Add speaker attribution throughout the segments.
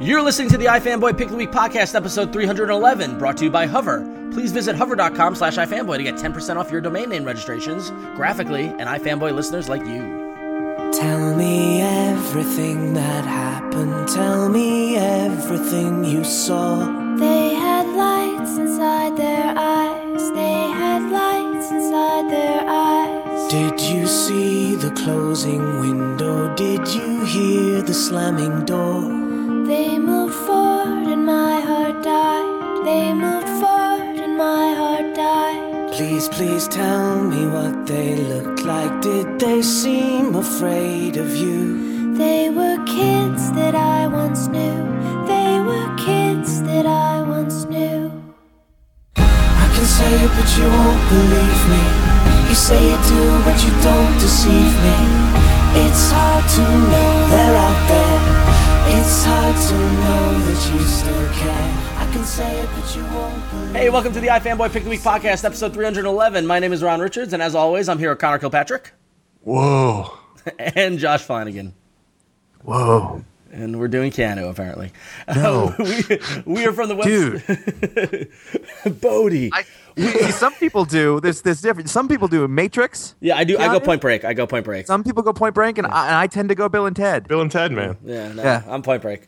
Speaker 1: You're listening to the iFanboy Pick of the Week podcast, episode 311, brought to you by Hover. Please visit hover.com slash iFanboy to get 10% off your domain name registrations, Graphicly, and iFanboy listeners like you.
Speaker 2: Tell me everything that happened. Tell me everything you saw.
Speaker 3: They had lights inside their eyes. They had lights inside their eyes.
Speaker 2: Did you see the closing window? Did you hear the slamming door?
Speaker 3: They moved forward and my heart died. They moved forward and my heart died.
Speaker 2: Please, please tell me what they looked like. Did they seem afraid of you?
Speaker 3: They were kids that I once knew. They were kids that I once knew.
Speaker 2: I can say it, but you won't believe me. You say you do, but you don't deceive me. It's hard to know they're out there.
Speaker 1: Hey, welcome to the iFanboy Pick of the Week podcast, episode 311. My name is Ron Richards, and as always, I'm here with Conor Kilpatrick
Speaker 4: Whoa.
Speaker 1: and Josh Flanagan.
Speaker 4: Whoa.
Speaker 1: And we're doing Keanu, apparently.
Speaker 4: No.
Speaker 1: we, we are from the website. Bodie.
Speaker 5: I, see, some people do. There's there's different. Some people do Matrix.
Speaker 1: yeah, I do. I go
Speaker 5: Keanu?
Speaker 1: Point Break. I go Point Break.
Speaker 5: Some people go Point Break, and, I, and I tend to go Bill and Ted.
Speaker 4: Bill and Ted, man.
Speaker 1: Yeah, no,
Speaker 5: Yeah.
Speaker 1: I'm Point Break.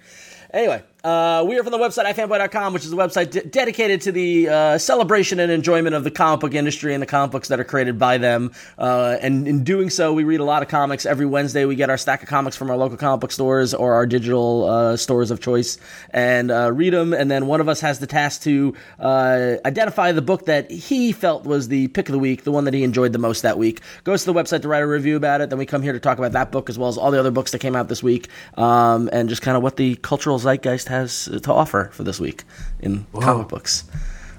Speaker 1: Anyway, Uh, we are from the website ifanboy.com, which is a website de- dedicated to the uh, celebration and enjoyment of the comic book industry and the comic books that are created by them. Uh, and in doing so, we read a lot of comics. Every Wednesday, we get our stack of comics from our local comic book stores or our digital uh, stores of choice and uh, read them. And then one of us has the task to uh, identify the book that he felt was the pick of the week, the one that he enjoyed the most that week. Goes to the website to write a review about it. Then we come here to talk about that book as well as all the other books that came out this week um, and just kind of what the cultural zeitgeist has to offer for this week in comic books.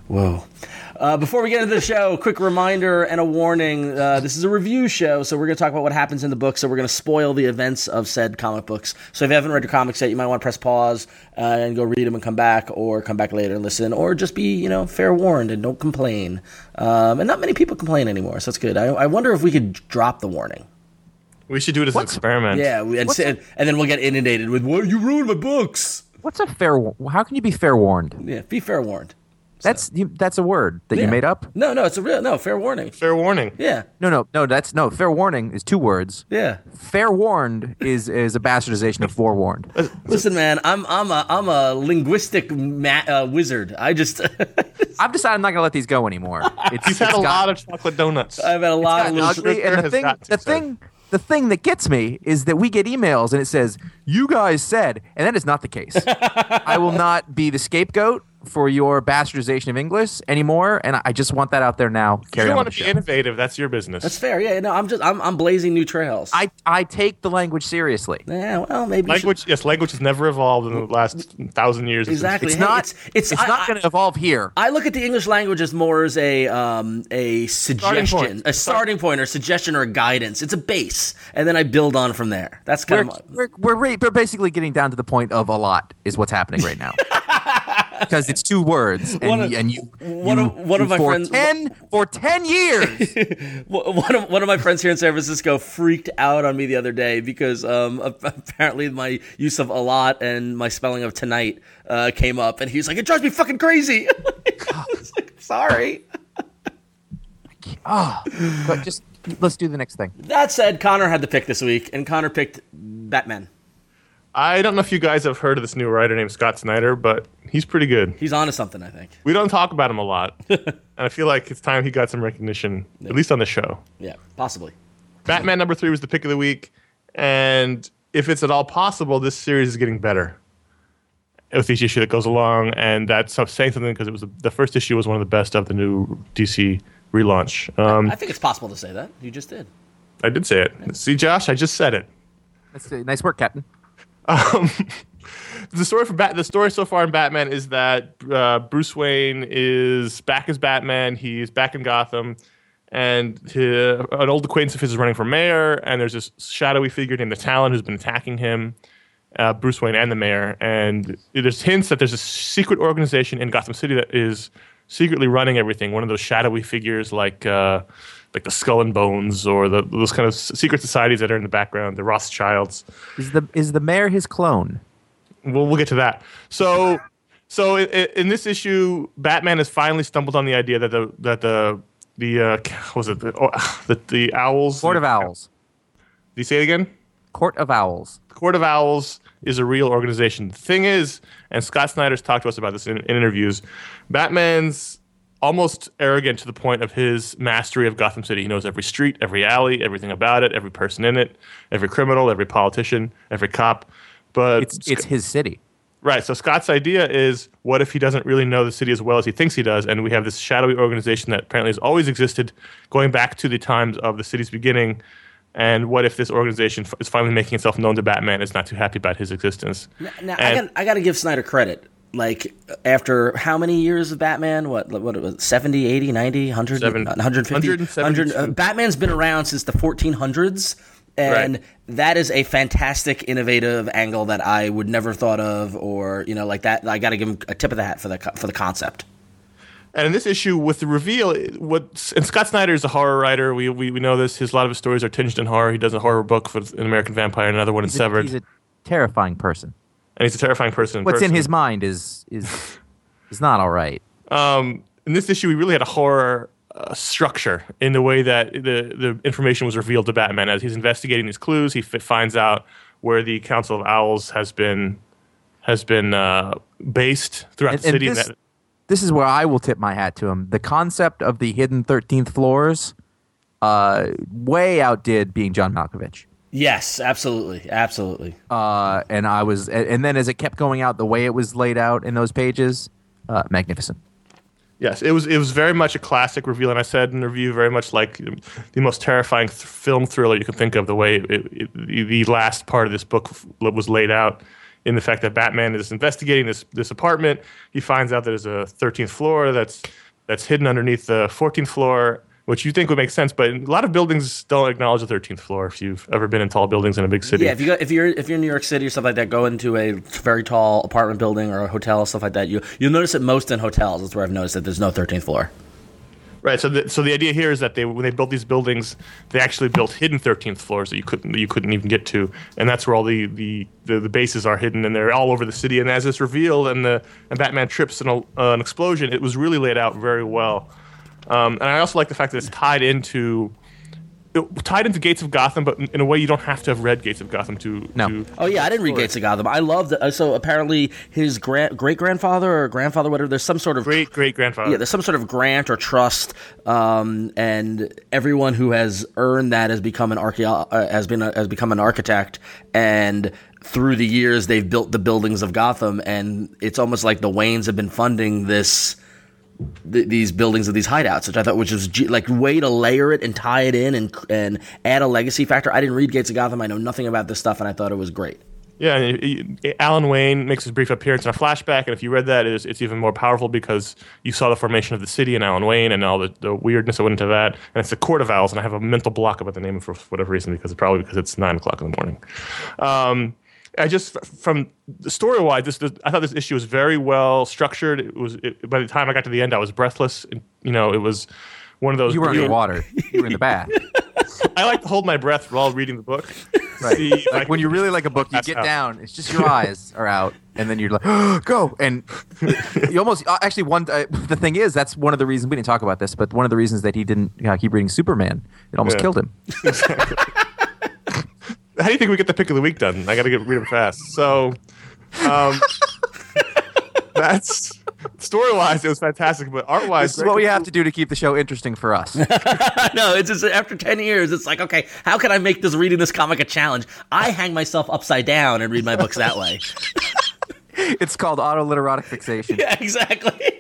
Speaker 1: Whoa. Uh, before we get into the show, quick reminder and a warning. Uh, this is a review show, so we're going to talk about what happens in the book. So we're going to spoil the events of said comic books. So if you haven't read your comics yet, you might want to press pause uh, and go read them and come back, or come back later and listen, or just be, you know, fair warned and don't complain. Um, and not many people complain anymore, so that's good. I, I wonder if we could drop the warning.
Speaker 4: We should do it as an experiment.
Speaker 1: Yeah, we, and, say- and then we'll get inundated with, "What you ruined my books."
Speaker 6: What's a fair? wa- How can you be fair warned?
Speaker 1: Yeah, be fair warned.
Speaker 6: That's you, that's a word that
Speaker 1: Yeah.
Speaker 6: you made up.
Speaker 1: No, no, it's a real no fair warning.
Speaker 4: Fair warning.
Speaker 1: Yeah,
Speaker 6: No, no, no. That's no. Fair warning is two words.
Speaker 1: yeah.
Speaker 6: Fair warned is is a bastardization of forewarned.
Speaker 1: Listen, man, I'm I'm a I'm a linguistic ma- uh, wizard. I just
Speaker 6: I've decided I'm not gonna let these go anymore. It's,
Speaker 4: You've had a
Speaker 6: got-
Speaker 4: lot of chocolate donuts.
Speaker 1: I've had a lot of
Speaker 6: gotten
Speaker 1: little.
Speaker 6: ugly, and the
Speaker 4: has
Speaker 6: thing, the
Speaker 4: sir.
Speaker 6: thing, the thing that gets me is that we get emails and it says you guys said, and that is not the case. I will not be the scapegoat for your bastardization of English anymore, and I just want that out there now.
Speaker 4: If
Speaker 6: Carry
Speaker 4: you want to be
Speaker 6: show.
Speaker 4: innovative, that's your business.
Speaker 1: That's fair. Yeah, no, I'm just I'm I'm blazing new trails.
Speaker 6: I I take the language seriously.
Speaker 1: yeah, well, maybe you should-
Speaker 4: language. Yes, language has never evolved in the last thousand years.
Speaker 1: Exactly.
Speaker 6: It's
Speaker 1: Hey,
Speaker 6: not.
Speaker 1: it's- it's-
Speaker 6: It's,
Speaker 1: I-
Speaker 6: not going to evolve here.
Speaker 1: I look at the English language as more as a um, a suggestion,
Speaker 4: point.
Speaker 1: a starting point, or suggestion, or guidance. It's a base, and then I build on from there. That's kind
Speaker 6: We're,
Speaker 1: of my,
Speaker 6: we're, we're, re- we're basically getting down to the point of a lot is what's happening right now. Because it's two words, and,
Speaker 1: One of-
Speaker 6: and you,
Speaker 1: one
Speaker 6: you-
Speaker 1: of- one of my
Speaker 6: for
Speaker 1: friends-
Speaker 6: ten for ten years.
Speaker 1: one of one of my friends here in San Francisco freaked out on me the other day because um, apparently my use of a lot and my spelling of tonight uh, came up, and he was like, "It drives me fucking crazy." I was like, Sorry.
Speaker 6: but just let's do the next thing.
Speaker 1: That said, Conor had the pick this week, and Conor picked Batman.
Speaker 4: I don't know if you guys have heard of this new writer named Scott Snyder, but he's pretty good.
Speaker 1: He's onto something, I think.
Speaker 4: We don't talk about him a lot, and I feel like it's time he got some recognition, at least on the show.
Speaker 1: Yeah, possibly.
Speaker 4: Batman number three was the pick of the week, and if it's at all possible, this series is getting better with each issue that goes along, and that's saying something because it was the, the first issue was one of the best of the new DC relaunch. Um,
Speaker 1: I think it's possible to say that. You just did.
Speaker 4: I did say it. See, Josh, I just said it.
Speaker 6: That's uh, nice work, Captain.
Speaker 4: the story for Bat- the story so far in Batman is that uh, Bruce Wayne is back as Batman. He's back in Gotham, and hi- an old acquaintance of his is running for mayor. And there's this shadowy figure named the Talon who's been attacking him, uh, Bruce Wayne and the mayor. And there's hints that there's a secret organization in Gotham City that is secretly running everything. One of those shadowy figures like. Uh, like the Skull and Bones, or the, those kind of secret societies that are in the background, the Rothschilds.
Speaker 6: Is the is the mayor his clone?
Speaker 4: We'll, we'll get to that. So, so i- i- in this issue, Batman has finally stumbled on the idea that the that the the uh, was it the, oh, the the owls
Speaker 6: Court of Owls.
Speaker 4: Do you say it again?
Speaker 6: Court of Owls.
Speaker 4: Court of Owls is a real organization. The thing is, and Scott Snyder's talked to us about this in, in interviews, Batman's almost arrogant to the point of his mastery of Gotham City. He knows every street, every alley, everything about it, every person in it, every criminal, every politician, every cop. But
Speaker 6: It's it's his city.
Speaker 4: Right. So Scott's idea is what if he doesn't really know the city as well as he thinks he does? And we have this shadowy organization that apparently has always existed going back to the times of the city's beginning. And what if this organization is finally making itself known to Batman? Is not too happy about his existence.
Speaker 1: Now I
Speaker 4: And-
Speaker 1: got I got to give Snyder credit. Like after how many years of Batman? What what it was 70, 80, 90, 100,
Speaker 4: Seven,
Speaker 1: 150, 100, uh, Batman's been around since the 1400s and
Speaker 4: Right.
Speaker 1: that is a fantastic innovative angle that I would never thought of or you know like that I got to give him a tip of the hat for the for the concept.
Speaker 4: And in this issue, with the reveal, what and Scott Snyder is a horror writer. We, we we know this. His a lot of his stories are tinged in horror. He does a horror book for an American Vampire, and another one in
Speaker 6: He's a-
Speaker 4: Severed,
Speaker 6: He's a terrifying person.
Speaker 4: And he's a terrifying person. in
Speaker 6: What's in his mind is is is not all right.
Speaker 4: um, in this issue, we really had a horror uh, structure in the way that the the information was revealed to Batman as he's investigating these clues. He f- finds out where the Council of Owls has been has been uh, based throughout
Speaker 6: And-
Speaker 4: the city.
Speaker 6: this-
Speaker 4: that,
Speaker 6: This is where I will tip my hat to him. The concept of the hidden 13th floors uh, way outdid being John Malkovich.
Speaker 1: Yes, absolutely, absolutely.
Speaker 6: Uh, and I was, and and then as it kept going out, the way it was laid out in those pages, uh, magnificent.
Speaker 4: Yes, it was. It was very much a classic reveal, and I said in the review, very much like the most terrifying th- film thriller you can think of. The way it, it, the the last part of this book f- was laid out, in the fact that Batman is investigating this this apartment. He finds out that there's a 13th floor that's that's hidden underneath the 14th floor, which you think would make sense, but a lot of buildings don't acknowledge the 13th floor. If you've ever been in tall buildings in a big city,
Speaker 1: Yeah, if you go, if you're if you're in New York City or stuff like that, go into a very tall apartment building or a hotel stuff like that. You you'll notice it most in hotels. That's where I've noticed that there's no 13th floor.
Speaker 4: Right. So, the, so the idea here is that they, when they built these buildings, they actually built hidden 13th floors that you couldn't that you couldn't even get to, and that's where all the, the, the, the bases are hidden, and they're all over the city. And as it's revealed, and the and Batman trips an, uh, an explosion, it was really laid out very well. Um, and I also like the fact that it's tied into it- tied into Gates of Gotham, but in, in a way you don't have to have read Gates of Gotham to.
Speaker 6: No.
Speaker 4: To,
Speaker 1: Oh yeah, I didn't read Gates of Gotham. I love it. Uh, So apparently his grand great grandfather or grandfather, whatever. There's some sort of
Speaker 4: Great great grandfather.
Speaker 1: yeah, there's some sort of grant or trust, um, and everyone who has earned that has become an archeo- uh, has been a, has become an architect, and through the years they've built the buildings of Gotham, and it's almost like the Waynes have been funding this. Th- these buildings of these hideouts, which I thought, which was ge- like way to layer it and tie it in and and add a legacy factor. I didn't read Gates of Gotham. I know nothing about this stuff, and I thought it was great.
Speaker 4: Yeah, it- it- Alan Wayne makes his brief appearance in a flashback, and if you read that, it's, it's even more powerful because you saw the formation of the city and Alan Wayne and all the, the weirdness that went into that. And it's the Court of Owls, and I have a mental block about the name for whatever reason because probably because it's nine o'clock in the morning. Um, I just from the story wise, this, this I thought this issue was very well structured. It was it, by the time I got to the end, I was breathless. And, you know, it was one of those.
Speaker 6: You were
Speaker 4: you
Speaker 6: underwater. you were in the bath.
Speaker 4: I like to hold my breath while reading the book.
Speaker 6: Right.
Speaker 4: See,
Speaker 6: Like when you really like a book, you get
Speaker 4: out.
Speaker 6: down. It's just your eyes are out, and then you're like, "Go!" And you almost uh, actually one. Uh, the thing is, that's one of the reasons we didn't talk about this, but one of the reasons that he didn't uh, keep reading Superman, it almost
Speaker 4: Yeah.
Speaker 6: killed him.
Speaker 4: How do you think we get the pick of the week done? I got to get read them fast. So, um, that's story wise, it was fantastic, but art wise,
Speaker 6: This is what we have to do to keep the show interesting for us.
Speaker 1: no, it's just after 10 years, it's like, okay, how can I make this reading this comic a challenge? I hang myself upside down and read my books that way.
Speaker 6: it's called autoliterotic fixation.
Speaker 1: yeah, exactly.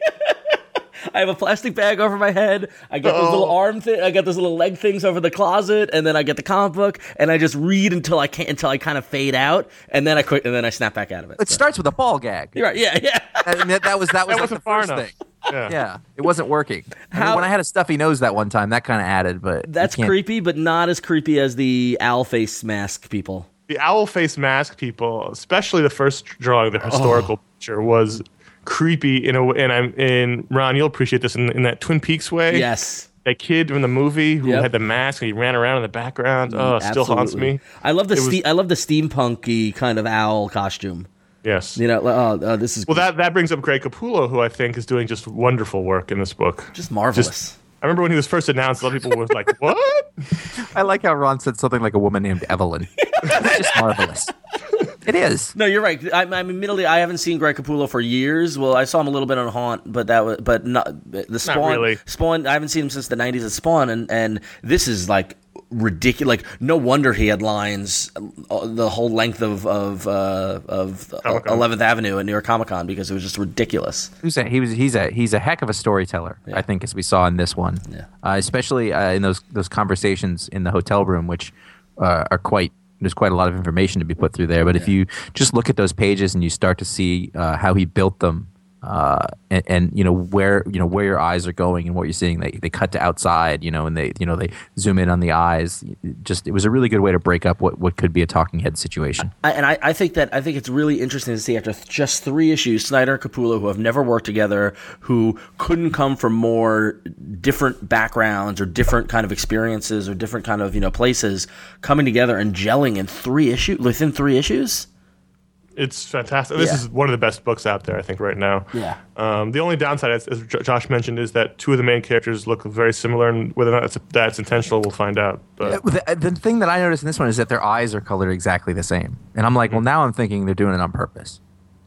Speaker 1: I have a plastic bag over my head. I get those little arm thing. I got those little leg things over the closet, and then I get the comic book, and I just read until I can't, until I kind of fade out, and then I quit, and then I snap back out of it.
Speaker 6: It starts with a ball gag.
Speaker 1: You're right. Yeah, yeah.
Speaker 6: And that, that was that was
Speaker 4: That
Speaker 6: like the
Speaker 4: far
Speaker 6: first
Speaker 4: enough.
Speaker 6: thing.
Speaker 4: Yeah.
Speaker 6: Yeah, it wasn't working. I mean, when I had a stuffy nose that one time, that kind of added, but
Speaker 1: That's creepy, but not as creepy as the owl face mask people.
Speaker 4: The owl face mask people, especially the first drawing, the historical picture, was creepy in a way. And I'm in Ron, you'll appreciate this in, in that Twin Peaks way.
Speaker 1: Yes.
Speaker 4: That kid from the movie who
Speaker 1: Yep.
Speaker 4: had the mask and he ran around in the background. Mm, oh, it still haunts me.
Speaker 1: I love the
Speaker 4: It was-
Speaker 1: ste- I love the steampunky kind of owl costume.
Speaker 4: Yes.
Speaker 1: You know, like, oh, oh, this is
Speaker 4: Well, that, that brings up Greg Capullo, who I think is doing just wonderful work in this book.
Speaker 1: just marvelous.
Speaker 4: Just, I remember when he was first announced, a lot of people were like, "What?"
Speaker 6: I like how Ron said something like a woman named Evelyn. it's just marvelous. It is.
Speaker 1: no, you're right. I, I mean, admittedly, I haven't seen Greg Capullo for years. Well, I saw him a little bit on Haunt, but that was, but not the Spawn.
Speaker 4: really.
Speaker 1: Spawn. I haven't seen him since the '90s at Spawn, and and this is like ridiculous. Like, no wonder he had lines uh, the whole length of of uh, of 11th Avenue at New York Comic Con because it was just ridiculous.
Speaker 6: Who's a, he was he's a he's a heck of a storyteller. I think as we saw in this one,
Speaker 1: Yeah.
Speaker 6: uh, especially uh, in those those conversations in the hotel room, which uh, are quite there's quite a lot of information to be put through there. But if you just look at those pages and you start to see uh, how he built them. Uh, and, and you know where you know where your eyes are going and what you're seeing. They they cut to outside, you know, and they you know they zoom in on the eyes. Just it was a really good way to break up what, what could be a talking head situation.
Speaker 1: I, and I, I think that I think it's really interesting to see after th- just three issues, Snyder and Capullo, who have never worked together, who couldn't come from more different backgrounds or different kind of experiences or different kind of you know places, coming together and gelling in three issue within three issues.
Speaker 4: It's fantastic. This
Speaker 1: Yeah.
Speaker 4: is one of the best books out there, I think, right now.
Speaker 1: Yeah.
Speaker 4: Um, the only downside, as, as J- Josh mentioned, is that two of the main characters look very similar, and whether or not that's, that's intentional, we'll find out. But
Speaker 6: The, the thing that I noticed in this one is that their eyes are colored exactly the same, and I'm like, well, now I'm thinking they're doing it on purpose.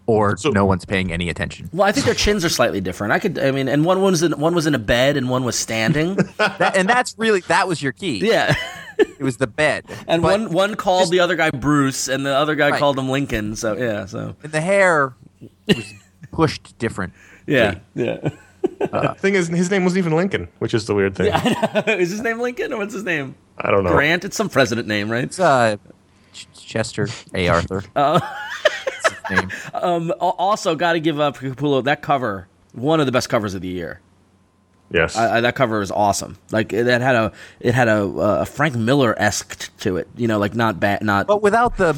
Speaker 6: or
Speaker 4: So-
Speaker 6: no one's paying any attention.
Speaker 1: Well, I think their chins are slightly different. I could, I mean, and one was in one was in a bed and one was standing.
Speaker 6: That, and that's really that was your key.
Speaker 1: yeah,
Speaker 6: It was the bed.
Speaker 1: and
Speaker 6: But-
Speaker 1: one one called the other guy Bruce, and the other guy
Speaker 6: Right.
Speaker 1: called him Lincoln. So yeah, so
Speaker 6: and the hair was pushed different.
Speaker 1: yeah, yeah.
Speaker 4: thing is, his name wasn't even Lincoln, which is the weird thing.
Speaker 1: Is his name Lincoln or what's his name?
Speaker 4: I don't know.
Speaker 1: Grant. It's some president name, right?
Speaker 6: It's uh, Ch- Chester A. Arthur.
Speaker 1: Uh.
Speaker 6: That's name.
Speaker 1: Al- Also, got to give up Capullo that cover. One of the best covers of the year.
Speaker 4: Yes.
Speaker 1: I, I, that cover is awesome. Like it had a it had a, uh, a Frank Miller esque to it. You know, like not bad, not.
Speaker 6: But without the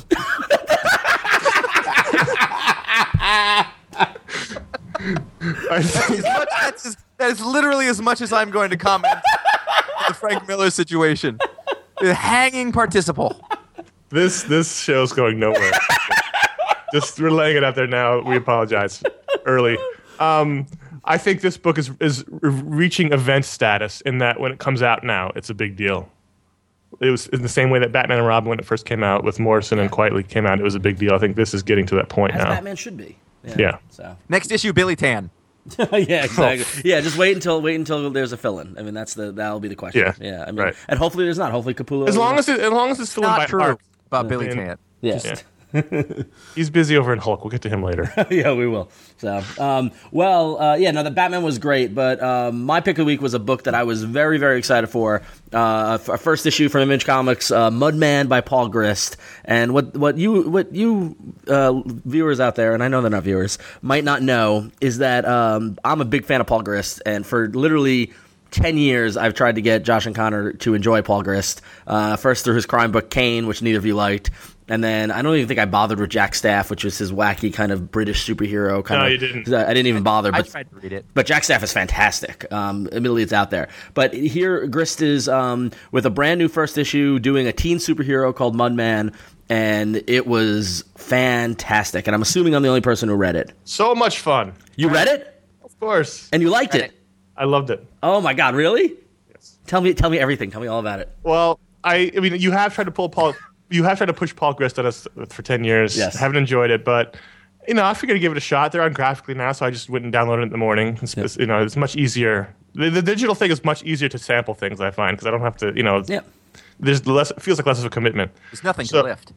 Speaker 6: as much, that's as, that is literally as much as I'm going to comment on the Frank Miller situation. The hanging participle.
Speaker 4: this this show's going nowhere. Just we're laying it out there now. We apologize early. Um, I think this book is is reaching event status in that when it comes out now, it's a big deal. It was in the same way that Batman and Robin, when it first came out with Morrison and quietly came out, it was a big deal. I think this is getting to that point
Speaker 1: as
Speaker 4: now.
Speaker 1: Batman should be.
Speaker 4: Yeah.
Speaker 1: So
Speaker 6: Next issue, Billy Tan.
Speaker 1: yeah, exactly. Yeah, just wait until wait until there's a fill-in. I mean, that's the that'll be the question.
Speaker 4: Yeah,
Speaker 1: yeah. I mean,
Speaker 4: right.
Speaker 1: and hopefully there's not. Hopefully Capullo.
Speaker 4: As long as it, as long as it's still in by
Speaker 6: Not true
Speaker 4: Art.
Speaker 6: about Billy Tan.
Speaker 1: yeah.
Speaker 4: Yeah. He's busy over in Hulk. We'll get to him later.
Speaker 1: yeah, we will. So, um, well, uh, yeah, no, the Batman was great, but um, my pick of the week was a book that I was very, very excited for. Uh, a first issue from Image Comics, uh, Mudman by Paul Grist. And what what you what you uh, viewers out there, and I know they're not viewers, might not know is that um, I'm a big fan of Paul Grist, and for literally. 10 years I've tried to get Josh and Conor to enjoy Paul Grist. Uh, first through his crime book Kane, which neither of you liked. And then I don't even think I bothered with Jack Staff, which was his wacky kind of British superhero kind
Speaker 4: No,
Speaker 1: of.
Speaker 4: you didn't.
Speaker 1: I didn't even bother.
Speaker 6: I
Speaker 1: But
Speaker 6: tried to read it.
Speaker 1: but Jack Staff is fantastic. Um, admittedly, it's out there. But here, Grist is um, with a brand new first issue doing a teen superhero called Mudman, and it was fantastic. And I'm assuming I'm the only person who read it.
Speaker 4: so much fun.
Speaker 1: You read it
Speaker 4: Of course.
Speaker 1: and you liked it.
Speaker 6: it.
Speaker 4: I loved it.
Speaker 1: Oh my god, really?
Speaker 4: Yes.
Speaker 1: Tell me, tell me everything. Tell me all about it.
Speaker 4: Well, I, I mean, you have tried to pull Paul, you have tried to push Paul Grist at us for ten years.
Speaker 1: Yes.
Speaker 4: haven't enjoyed it, but you know, I figured to give it a shot. They're on Graphicly now, so I just went and downloaded it in the morning. It's, it's, you know, it's much easier. The, the digital thing is much easier to sample things. I find because I don't have to, you know,
Speaker 1: Yeah.
Speaker 4: there's less. It feels like less of a commitment.
Speaker 6: There's nothing
Speaker 4: So-
Speaker 6: to lift.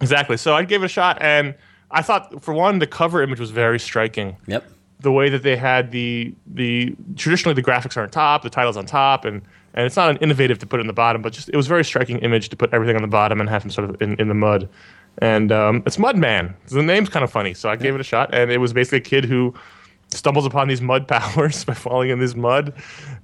Speaker 4: Exactly. So I gave it a shot, and I thought, for one, the cover image was very striking.
Speaker 1: Yep.
Speaker 4: the way that they had the the traditionally the graphics are on top, the titles on top, and and it's not an innovative to put it in the bottom, but just it was a very striking image to put everything on the bottom and have him sort of in, in the mud. And um, it's Mudman. The name's kind of funny, so I gave it a shot, and it was basically a kid who stumbles upon these mud powers by falling in this mud,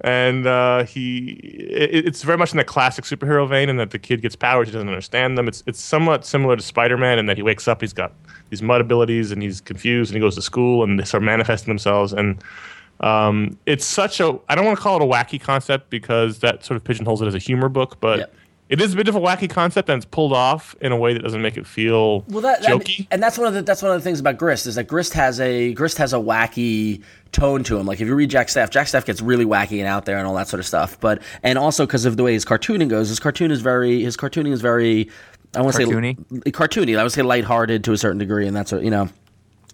Speaker 4: and uh, he it, it's very much in the classic superhero vein, in that the kid gets powers, he doesn't understand them. It's it's somewhat similar to Spider Man, in that he wakes up, he's got these mud abilities, and he's confused, and he goes to school, and they start manifesting themselves, and um, it's such a I don't want to call it a wacky concept because that sort of pigeonholes it as a humor book, but.
Speaker 1: Yep.
Speaker 4: It is a bit of a wacky concept, and it's pulled off in a way that doesn't make it feel
Speaker 1: Well, that, that-
Speaker 4: jokey.
Speaker 1: and that's one of the that's one of the things about Grist is that Grist has a Grist has a wacky tone to him. Like if you read Jack Staff, Jack Staff gets really wacky and out there and all that sort of stuff. But and also because of the way his cartooning goes, his cartoon is very his cartooning is very I want to say
Speaker 6: Cartoony?
Speaker 1: cartoony. I would say lighthearted to a certain degree, and that's what you know.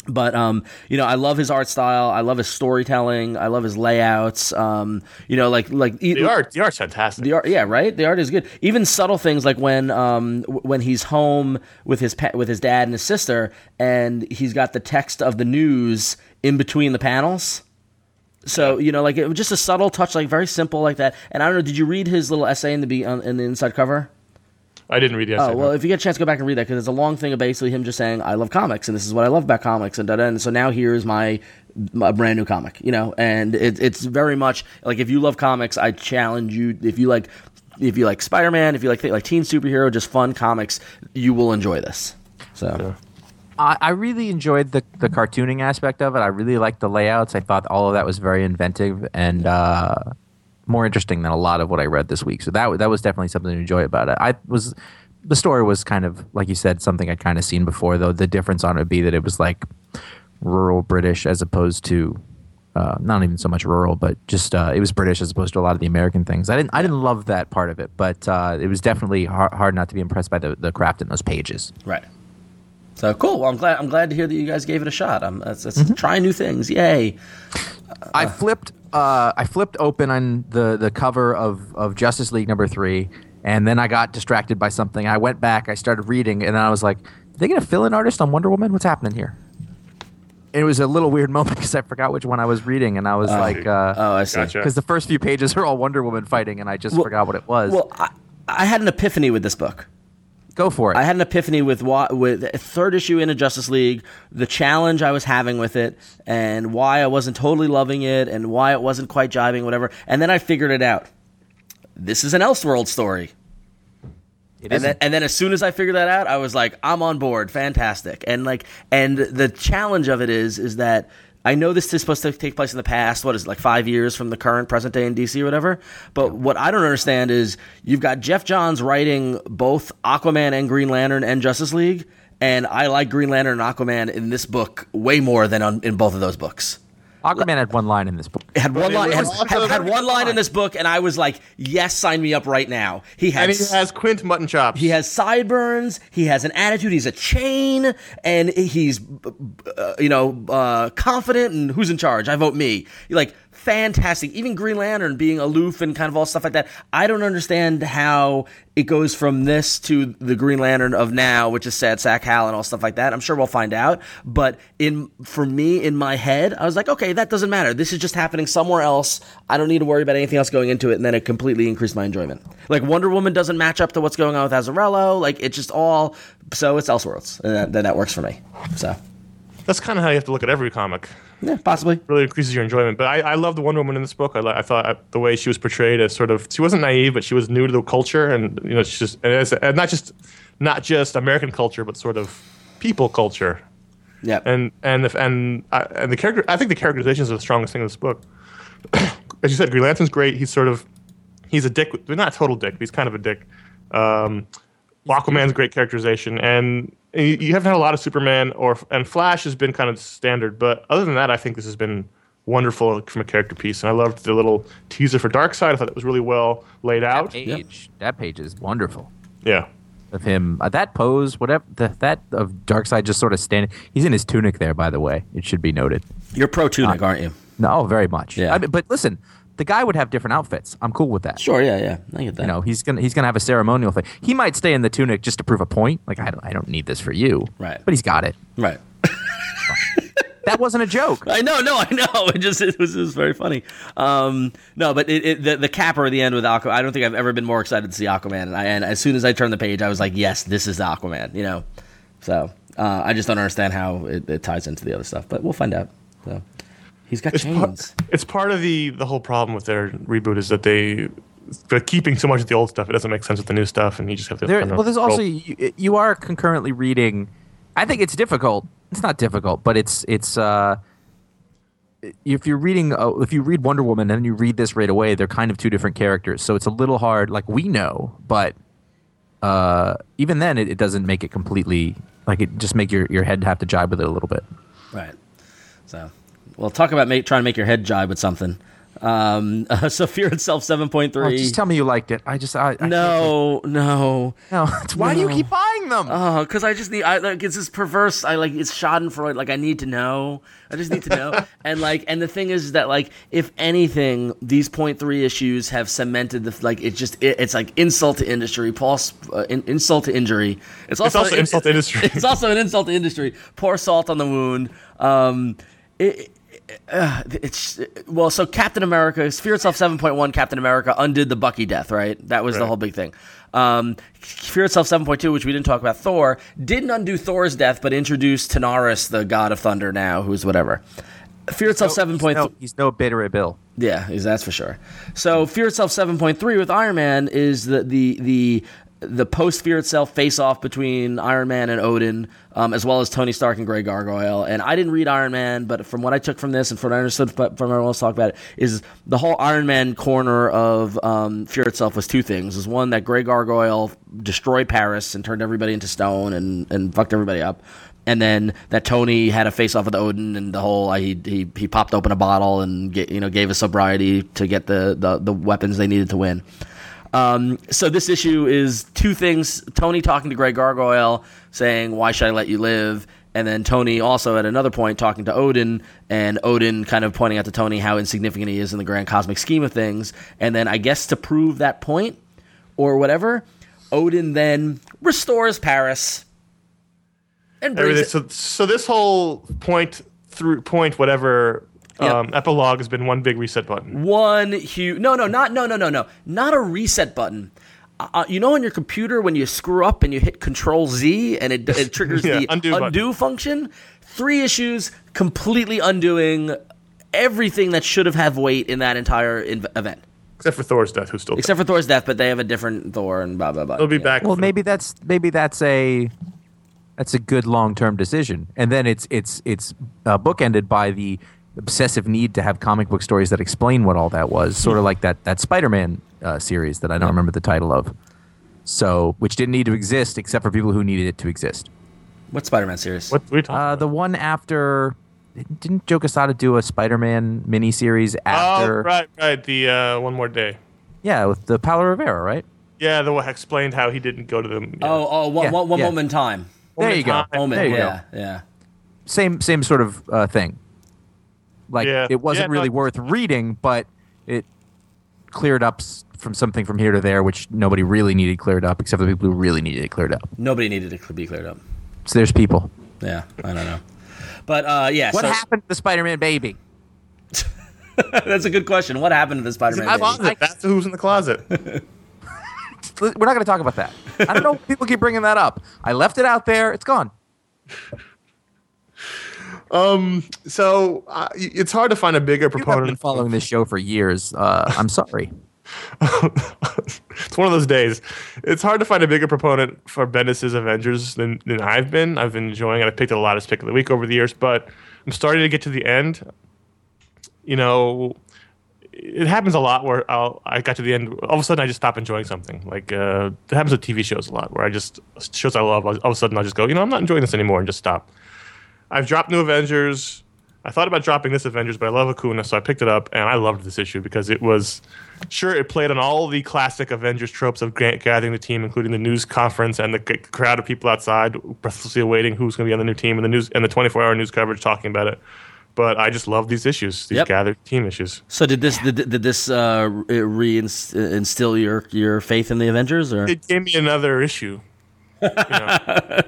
Speaker 1: But um, you know, I love his art style. I love his storytelling. I love his layouts. Um, you know, like like
Speaker 4: the art, the art's fantastic.
Speaker 1: the art, yeah, right. The art is good. Even subtle things like when um when he's home with his with his dad and his sister, and he's got the text of the news in between the panels. So you know, like it was just a subtle touch, like very simple, like that. And I don't know, did you read his little essay in the be on, in the inside cover?
Speaker 4: I didn't read the essay.
Speaker 1: Oh well, if you get a chance, go back and read that because it's a long thing of basically him just saying, "I love comics, and this is what I love about comics," and da da. And so now here's my, my brand new comic, you know, and it, it's very much like if you love comics, I challenge you. If you like, if you like Spider Man, if you like like teen superhero, just fun comics, you will enjoy this. So
Speaker 6: I, I really enjoyed the, the cartooning aspect of it. I really liked the layouts. I thought all of that was very inventive and uh, more interesting than a lot of what I read this week. So that that was definitely something to enjoy about it. I was the story was kind of like you said something I'd kind of seen before. Though the difference on it would be that it was like rural British as opposed to. Uh, not even so much rural, but just uh, it was British as opposed to a lot of the American things. I didn't, I didn't love that part of it, but uh, it was definitely hard, hard not to be impressed by the, the craft in those pages.
Speaker 1: right. So cool. Well, I'm glad. I'm glad to hear that you guys gave it a shot. I'm that's, that's
Speaker 6: Mm-hmm.
Speaker 1: trying new things. Yay!
Speaker 6: I flipped uh, I flipped open on the the cover of of Justice League number three, and then I got distracted by something. I went back, I started reading, and then I was like, "Are they gonna fill in artist on Wonder Woman? What's happening here?" It was a little weird moment because I forgot which one I was reading, and I was like, uh,
Speaker 1: Oh, I see.
Speaker 4: Gotcha.
Speaker 6: because the first few pages are all Wonder Woman fighting, and I just forgot what it was.
Speaker 1: Well, I, I had an epiphany with this book.
Speaker 6: Go for it.
Speaker 1: I had an epiphany with with third issue in a Justice League, the challenge I was having with it, and why I wasn't totally loving it, and why it wasn't quite jiving, whatever. And then I figured it out. This is an Elseworld story.
Speaker 6: It
Speaker 1: and then, and then as soon as I figured that out, I was like, I'm on board, fantastic. And like, and the challenge of it is, is that I know this is supposed to take place in the past. What is it, like five years from the current present day in DC or whatever? But what I don't understand is you've got Geoff Johns writing both Aquaman and Green Lantern and Justice League, and I like Green Lantern and Aquaman in this book way more than on, in both of those books.
Speaker 6: Aquaman had one line in this book.
Speaker 1: It had one line, had, had, had one line in this book, and I was like, "Yes, sign me up right now." He had
Speaker 4: And he has Quint mutton chops.
Speaker 1: he has sideburns. He has an attitude. He's a chain, and he's, uh, you know, uh, confident. And who's in charge? I vote me. Like fantastic. Even Green Lantern being aloof and kind of all stuff like that. I don't understand how it goes from this to the Green Lantern of now, which is Sad Sack Hal and all stuff like that. I'm sure we'll find out. But in for me, in my head, I was like, okay, that doesn't matter. This is just happening somewhere else. I don't need to worry about anything else going into it. And then it completely increased my enjoyment. Like Wonder Woman doesn't match up to what's going on with Azzarello. Like it's just all so it's Elseworlds, and that, that works for me. So
Speaker 4: That's kind of how you have to look at every comic.
Speaker 1: Yeah, possibly.
Speaker 4: Really increases your enjoyment. But I, I love the Wonder Woman in this book. I, I thought uh, the way she was portrayed as sort of she wasn't naive, but she was new to the culture, and you know, she's just and, as, and not just not just American culture, but sort of people culture.
Speaker 1: Yeah.
Speaker 4: and and the, and I, and the character. I think the characterizations are the strongest thing in this book. As you said, Green Lantern's great. He's sort of he's a dick. But not a total dick. But he's kind of a dick. Um, Aquaman's great characterization, and you, you haven't had a lot of Superman or and Flash has been kind of standard. But other than that, I think this has been wonderful from a character piece. And I loved the little teaser for Darkseid. I thought it was really well laid out.
Speaker 6: Page. That page is wonderful.
Speaker 4: Yeah.
Speaker 6: Of him, uh, that pose, whatever the, that of Darkseid, just sort of standing. He's in his tunic there, by the way. It should be noted.
Speaker 1: You're pro tunic, aren't you?
Speaker 6: No, very much.
Speaker 1: Yeah.
Speaker 6: I mean, but listen, the guy would have different outfits. I'm cool with that.
Speaker 1: Sure. Yeah. Yeah. I get that.
Speaker 6: You know, he's gonna he's gonna have a ceremonial thing. He might stay in the tunic just to prove a point. Like I don't I don't need this for you.
Speaker 1: Right.
Speaker 6: But he's got it.
Speaker 1: Right.
Speaker 6: That wasn't a joke.
Speaker 1: I know, no, I know. It just it was, it was very funny. Um, no, but it, it, the the capper at the end with Aquaman. I don't think I've ever been more excited to see Aquaman. And, I, and as soon as I turned the page, I was like, yes, this is Aquaman. You know, so uh, I just don't understand how it, it ties into the other stuff, but we'll find out. So he's got
Speaker 4: It's
Speaker 1: chains.
Speaker 4: part, it's part of the the whole problem with their reboot is that they they're keeping so much of the old stuff. It doesn't make sense with the new stuff, and you just have to.
Speaker 6: There,
Speaker 4: kind of
Speaker 6: well, there's
Speaker 4: roll.
Speaker 6: also you, you are concurrently reading. I think it's difficult. It's not difficult, but it's it's. uh if you're reading, uh, if you read Wonder Woman and then you read this right away, they're kind of two different characters. So it's a little hard. Like we know, but uh, even then, it, it doesn't make it completely. Like it just make your your head have to jibe with it a little bit.
Speaker 1: Right. So, well, talk about make, trying to make your head jibe with something. Um, uh, so Fear itself seven point
Speaker 6: Oh,
Speaker 1: three.
Speaker 6: just tell me you liked it. I just I, I
Speaker 1: no, no.
Speaker 6: no. It's- Why do you keep buying them?
Speaker 1: Oh, because I just need. I like it's this perverse. I like it's Schadenfreude. Like I need to know. I just need to know. and like, and the thing is that like, if anything, these point three issues have cemented the like. It's just it, it's like insult to industry. Paul uh, in, insult to injury. It's also,
Speaker 4: also insult to industry.
Speaker 1: It's also an insult to industry. Pour salt on the wound. Um, it, uh, it's well, so Captain America, Fear itself seven point one. Captain America undid the Bucky death, right? That was the whole big thing. Um, Fear itself seven point two, which we didn't talk about. Thor didn't undo Thor's death, but introduced Tanarus, the god of thunder, now who's whatever. Fear itself seven point
Speaker 6: no, he's no bitter Bill.
Speaker 1: yeah, that's for sure. So Fear itself seven point three with Iron Man is the the the the post Fear itself face off between Iron Man and Odin, um, as well as Tony Stark and Grey Gargoyle. And I didn't read Iron Man, but from what I took from this and from what I understood from everyone else talk about it, is the whole Iron Man corner of um, Fear itself was two things. Was one that Grey Gargoyle destroyed Paris and turned everybody into stone and and fucked everybody up and then that Tony had a face off with Odin, and the whole uh, he he he popped open a bottle and get, you know gave us sobriety to get the, the the weapons they needed to win. Um, so this issue is two things: Tony talking to Greg Gargoyle, saying, "Why should I let you live?" And then Tony also at another point talking to Odin, and Odin kind of pointing out to Tony how insignificant he is in the grand cosmic scheme of things. And then I guess to prove that point or whatever, Odin then restores Paris and brings
Speaker 4: So, so this whole point through point whatever
Speaker 1: Yep.
Speaker 4: um, epilogue has been one big reset button.
Speaker 1: one huge no no not no no no no not a reset button uh, you know on your computer when you screw up and you hit control z and it, it triggers
Speaker 4: Yeah,
Speaker 1: the
Speaker 4: undo
Speaker 1: undo, function three issues completely undoing everything that should have had weight in that entire inv- event
Speaker 4: Except for Thor's death, who's still
Speaker 1: except for thor's death but they have a different thor and blah blah blah
Speaker 4: He'll be
Speaker 1: Yeah.
Speaker 4: back.
Speaker 6: Well,
Speaker 4: for-
Speaker 6: maybe that's maybe that's a that's a good long term decision, and then it's it's it's uh, bookended by the obsessive need to have comic book stories that explain what all that was, sort of like that that Spider Man uh, series that I don't remember the title of. So, which didn't need to exist except for people who needed it to exist.
Speaker 1: what spider-man series
Speaker 4: What we talking
Speaker 6: Uh,
Speaker 4: about?
Speaker 6: the one after didn't Joe Quesada do a Spider Man miniseries after?
Speaker 4: Oh, right, right. The uh, one more day.
Speaker 6: Yeah, with the Paolo Rivera, right?
Speaker 4: Yeah, the one explained how he didn't go to them. Yeah.
Speaker 1: oh oh one,
Speaker 6: Yeah,
Speaker 1: one, one
Speaker 6: yeah.
Speaker 1: moment in time
Speaker 6: There you go.
Speaker 1: moment
Speaker 6: There you
Speaker 1: yeah yeah
Speaker 6: same same sort of uh, thing. Like
Speaker 4: Yeah.
Speaker 6: it wasn't
Speaker 4: Yeah,
Speaker 6: really
Speaker 4: I-
Speaker 6: worth reading, but it cleared up from something from here to there, which nobody really needed cleared up, except for the people who really needed it cleared up.
Speaker 1: nobody needed it to be cleared up
Speaker 6: So there's people.
Speaker 1: yeah i don't know but uh yeah
Speaker 6: What
Speaker 1: so-
Speaker 6: happened to the Spider-Man baby?
Speaker 1: That's a good question. What happened to the Spider-Man?
Speaker 4: I'm
Speaker 1: baby?
Speaker 4: on. That's who's in the closet.
Speaker 6: We're not going to talk about that. I don't know. if People keep bringing that up. I left it out there. It's gone.
Speaker 4: So uh, it's hard to find a bigger
Speaker 6: You have been following this show for years. Uh, I'm sorry.
Speaker 4: it's one of those days. It's hard to find a bigger proponent for Bendis' Avengers than, than I've been. I've been enjoying it. I've picked it a lot as pick of the week over the years, but I'm starting to get to the end. You know, it happens a lot where I'll, I got to the end. All of a sudden, I just stop enjoying something. Like uh, it happens with TV shows a lot, where I just shows I love. All of a sudden, I'll just go, you know, I'm not enjoying this anymore, and just stop. I've dropped New Avengers. I thought about dropping this Avengers, but I love Acuna, so I picked it up, and I loved this issue because it was sure it played on all the classic Avengers tropes of gathering the team, including the news conference and the crowd of people outside breathlessly awaiting who's going to be on the new team and the news and the 24-hour news coverage talking about it. But I just love these issues, these
Speaker 1: Yep.
Speaker 4: gathered team issues.
Speaker 1: So did this did, did this uh, re instill your your faith in the Avengers or
Speaker 4: It gave me another issue. You know?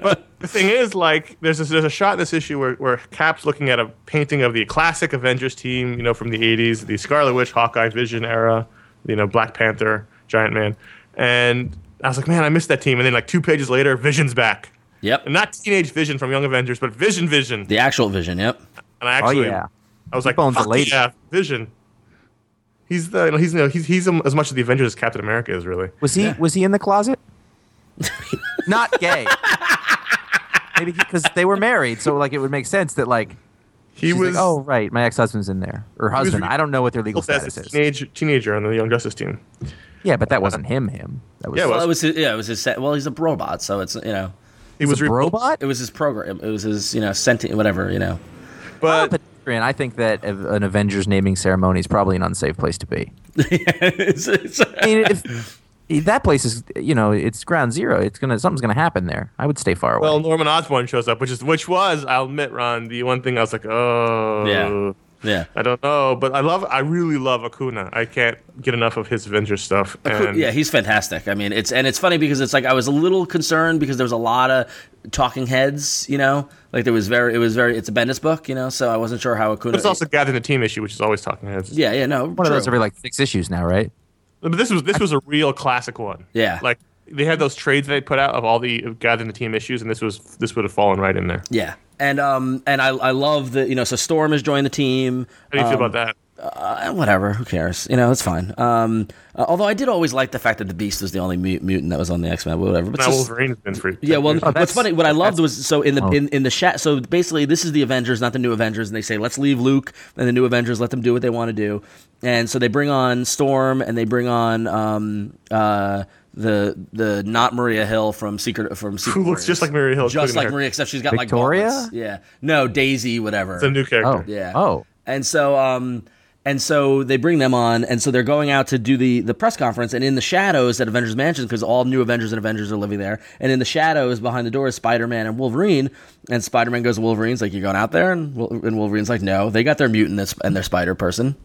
Speaker 4: but the thing is, like, there's this, there's a shot in this issue where, where Cap's looking at a painting of the classic Avengers team, you know, from the '80s, the Scarlet Witch, Hawkeye, Vision era, you know, Black Panther, Giant Man, and I was like, man, I missed that team. And then like two pages later, Vision's back,
Speaker 1: Yep.
Speaker 4: and not teenage Vision from Young Avengers, but Vision Vision.
Speaker 1: The actual Vision, yep.
Speaker 4: And I actually,
Speaker 6: oh yeah.
Speaker 4: I was like,
Speaker 6: Bones the
Speaker 4: fuck
Speaker 6: lady.
Speaker 4: yeah, Vision. He's the you know, he's you know, he's he's as much of the Avengers as Captain America is really.
Speaker 6: Was he was he in the closet? Not gay. Maybe because they were married, so like it would make sense that like
Speaker 4: He
Speaker 6: she's
Speaker 4: was
Speaker 6: like, oh right, my ex husband's in there or husband.
Speaker 4: re-
Speaker 6: I don't know what their legal status is.
Speaker 4: teenage teenager on the Young Justice team.
Speaker 6: Yeah, but that wasn't him. Him. That was,
Speaker 4: Yeah, it
Speaker 1: Well,
Speaker 4: was.
Speaker 1: it was his, yeah, it was his set. Well, he's a robot, so it's you know,
Speaker 4: He was
Speaker 6: a
Speaker 4: rebuilt,
Speaker 6: robot.
Speaker 1: it was his program. It was his you know sentient whatever you know.
Speaker 4: but
Speaker 6: pedestrian. I think that an Avengers naming ceremony is probably an unsafe place to be.
Speaker 1: It's- it's-
Speaker 6: I mean, if, if that place is, you know, it's ground zero. It's gonna something's gonna happen there. I would stay far away.
Speaker 4: well, Norman Osborn shows up, which is which was I'll admit, Ron, the one thing I was like, oh,
Speaker 1: Yeah. yeah.
Speaker 4: I don't know, but I love, I really love Acuna. I can't get enough of his Avengers stuff. And
Speaker 1: yeah, he's fantastic. I mean, it's and it's funny because it's like I was a little concerned because there was a lot of talking heads, you know, like there was very, it was very, it's a Bendis book, you know, so I wasn't sure how Acuna.
Speaker 4: it's also gathering the team issue, which is always talking heads.
Speaker 1: yeah, yeah, no,
Speaker 6: One of those
Speaker 1: true.
Speaker 6: every like six issues now, right?
Speaker 4: But this was this was a real classic one.
Speaker 1: Yeah.
Speaker 4: like they had those trades they put out of all the gathering the team issues, and this was this would have fallen right in there.
Speaker 1: Yeah, and um, and I I love that you know, so Storm has joined the team.
Speaker 4: How do you feel about that?
Speaker 1: Uh, whatever, who cares? You know, it's fine. Um, uh, although I did always like the fact that the Beast was the only mu- mutant that was on the X Men, whatever. But
Speaker 4: Now
Speaker 1: just-
Speaker 4: Wolverine has been free.
Speaker 1: Yeah, well,
Speaker 6: Oh,
Speaker 1: what's funny, what I loved was so in the
Speaker 6: Oh.
Speaker 1: in, in the chat. So basically, this is the Avengers, not the New Avengers, and they say let's leave Luke and the New Avengers, let them do what they want to do. And so they bring on Storm and they bring on um uh the the not Maria Hill from Secret from Secret
Speaker 4: Who looks
Speaker 1: Warriors.
Speaker 4: just like Maria Hill,
Speaker 1: just like
Speaker 4: her-
Speaker 1: Maria, except she's got
Speaker 6: Victoria?
Speaker 1: like gauntlets. Yeah, no Daisy, whatever.
Speaker 4: It's a new character.
Speaker 6: Oh,
Speaker 1: Yeah.
Speaker 6: Oh,
Speaker 1: And so, um, And so they bring them on, and so they're going out to do the, the press conference. And in the shadows at Avengers Mansion, because all new Avengers and Avengers are living there, and in the shadows behind the door is Spider Man and Wolverine. And Spider Man goes to Wolverine's like, "You going out there?" And, and Wolverine's like, "No, they got their mutant and and their Spider Person."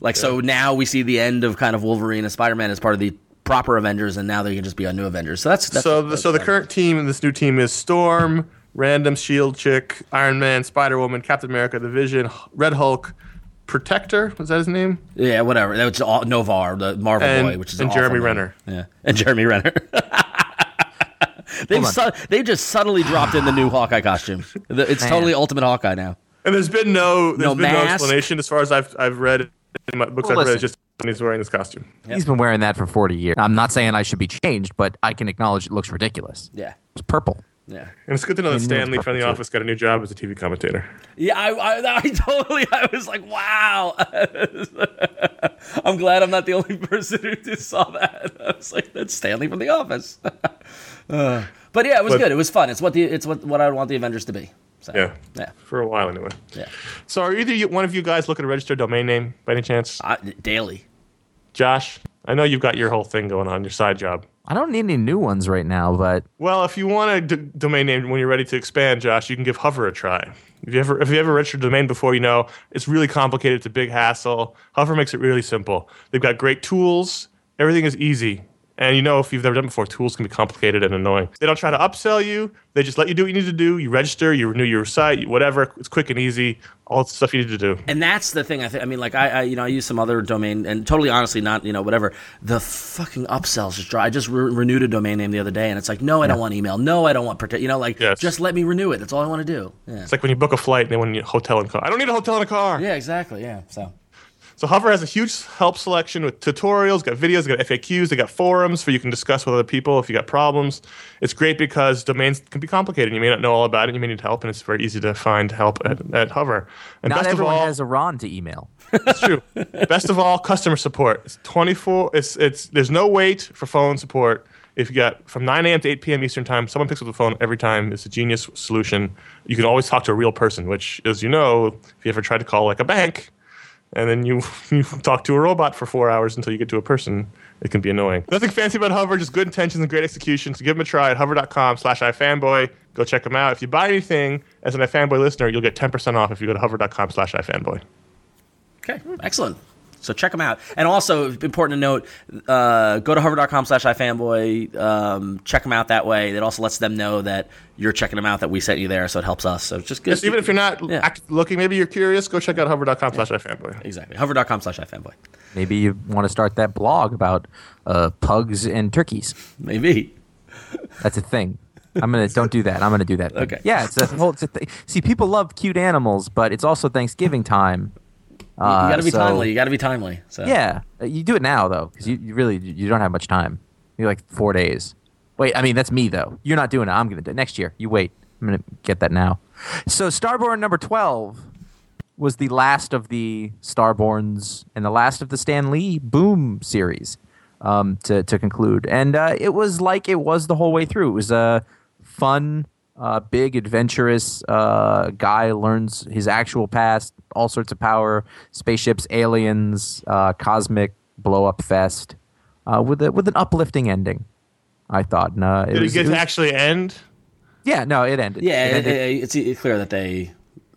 Speaker 1: Like so now we see the end of kind of Wolverine and Spider Man as part of the proper Avengers, and now they can just be on new Avengers. So that's, that's
Speaker 4: so the,
Speaker 1: that's
Speaker 4: so the current team in this new team is Storm, Random Shield Chick, Iron Man, Spider Woman, Captain America, the Vision, Red Hulk, Protector. Was that his name?
Speaker 1: yeah whatever that was all Novar the Marvel
Speaker 4: And-
Speaker 1: boy, which is
Speaker 4: and Jeremy
Speaker 1: name.
Speaker 4: Renner.
Speaker 1: yeah, and Jeremy Renner. They've su- they just subtly dropped in the new Hawkeye costume. The- It's
Speaker 6: Man.
Speaker 1: totally Ultimate Hawkeye now.
Speaker 4: And there's been no there's
Speaker 1: No
Speaker 4: been no explanation as far as I've I've read in my books
Speaker 6: Well,
Speaker 4: I've read.
Speaker 6: listen.
Speaker 4: It's just he's wearing this costume.
Speaker 6: He's been wearing that for 40 years. I'm not saying I should be changed, but I can acknowledge it looks ridiculous.
Speaker 1: Yeah,
Speaker 6: It's purple.
Speaker 1: Yeah.
Speaker 4: And it's good to know that
Speaker 6: knew it
Speaker 4: Stanley from The
Speaker 6: too.
Speaker 4: Office got a new job as a TV commentator.
Speaker 1: Yeah, I, I, I totally, I was like, wow. I'm glad I'm not the only person who just saw that. I was like, that's Stanley from The Office. Uh, but yeah, it was
Speaker 4: But-
Speaker 1: good. It was fun. It's what the, it's what, what I would want the Avengers to be. So,
Speaker 4: Yeah.
Speaker 1: yeah,
Speaker 4: For a while anyway.
Speaker 1: yeah.
Speaker 4: So are either you, one of you guys looking to register a domain name by any chance?
Speaker 1: I, daily.
Speaker 4: Josh, I know you've got your whole thing going on, your side job.
Speaker 6: I don't need any new ones right now, but
Speaker 4: Well, if you want a d- domain name when you're ready to expand, Josh, you can give Hover a try. If you ever if you ever registered a domain before, you know it's really complicated. It's a big hassle. Hover makes it really simple. They've got great tools. Everything is easy. And you know, if you've never done it before, tools can be complicated and annoying. They don't try to upsell you. They just let you do what you need to do. You register, you renew your site, whatever. It's quick and easy. All the stuff you need to do.
Speaker 1: And that's the thing. I think. I mean, like I, I, you know, I use some other domain, and totally honestly, not you know, whatever. The fucking upsells just dry. I just re- renewed a domain name the other day, and it's like, no, I don't want email. No, I don't want protect. You know, like
Speaker 4: Yes.
Speaker 1: just let me renew it. That's all I want to do. Yeah.
Speaker 4: It's like when you book a flight and they want a hotel and car. I don't need a hotel and a car.
Speaker 1: Yeah, exactly. Yeah. So.
Speaker 4: So Hover has a huge help selection with tutorials, got videos, got FAQs, they got forums where you can discuss with other people if you got problems. It's great because domains can be complicated. You may not know all about it. You may need help, and it's very easy to find help at, at Hover. And
Speaker 6: not
Speaker 4: best of
Speaker 6: everyone
Speaker 4: all,
Speaker 6: has a Ron to email.
Speaker 4: it's true. best of all, customer support. It's twenty four. It's it's there's no wait for phone support. If you got from 9 a.m. to 8 p.m. Eastern time, someone picks up the phone every time. It's a genius solution. You can always talk to a real person, which, as you know, if you ever tried to call like a bank, and then you you talk to a robot for four hours until you get to a person. It can be annoying. Nothing fancy about Hover, just good intentions and great execution. So give them a try at hover.com slash ifanboy. Go check them out. If you buy anything as an ifanboy listener, you'll get 10% off if you go to hover.com slash ifanboy.
Speaker 1: Okay, excellent. So check them out. And also, important to note, uh, go to hover.com slash ifanboy. Um, check them out that way. It also lets them know that you're checking them out, that we sent you there, so it helps us. So just good.
Speaker 4: Yes, even if you're not
Speaker 1: Yeah.
Speaker 4: act- looking, maybe you're curious, go check out hover.com slash ifanboy.
Speaker 1: Exactly. Hover.com slash ifanboy.
Speaker 6: Maybe you want to start that blog about uh, pugs and turkeys.
Speaker 1: Maybe.
Speaker 6: That's a thing. I'm gonna don't do that. I'm gonna do that.
Speaker 1: Okay.
Speaker 6: Yeah, it's a whole. It's a th- See, people love cute animals, but it's also Thanksgiving time.
Speaker 1: You
Speaker 6: Uh,
Speaker 1: got to be
Speaker 6: so-
Speaker 1: timely. You got to be timely. So
Speaker 6: Yeah, uh, you do it now though, because you, you really you don't have much time. You're like four days. Wait, I mean that's me though. You're not doing it. I'm gonna do it next year. You wait. I'm gonna get that now. So Starborn number twelve was the last of the Starborns and the last of the Stan Lee Boom series um, to to conclude, and uh, it was like it was the whole way through. It was a fun, uh, big, adventurous uh, guy learns his actual past, all sorts of power, spaceships, aliens, uh, cosmic blow up fest, uh, with a, with an uplifting ending. I thought. And, uh, it
Speaker 4: Did it
Speaker 6: was-
Speaker 4: get
Speaker 6: it
Speaker 4: to
Speaker 6: was-
Speaker 4: actually end?
Speaker 6: yeah, no, it ended.
Speaker 1: Yeah,
Speaker 6: It
Speaker 1: it,
Speaker 6: ended-
Speaker 1: it- it's, it's clear that they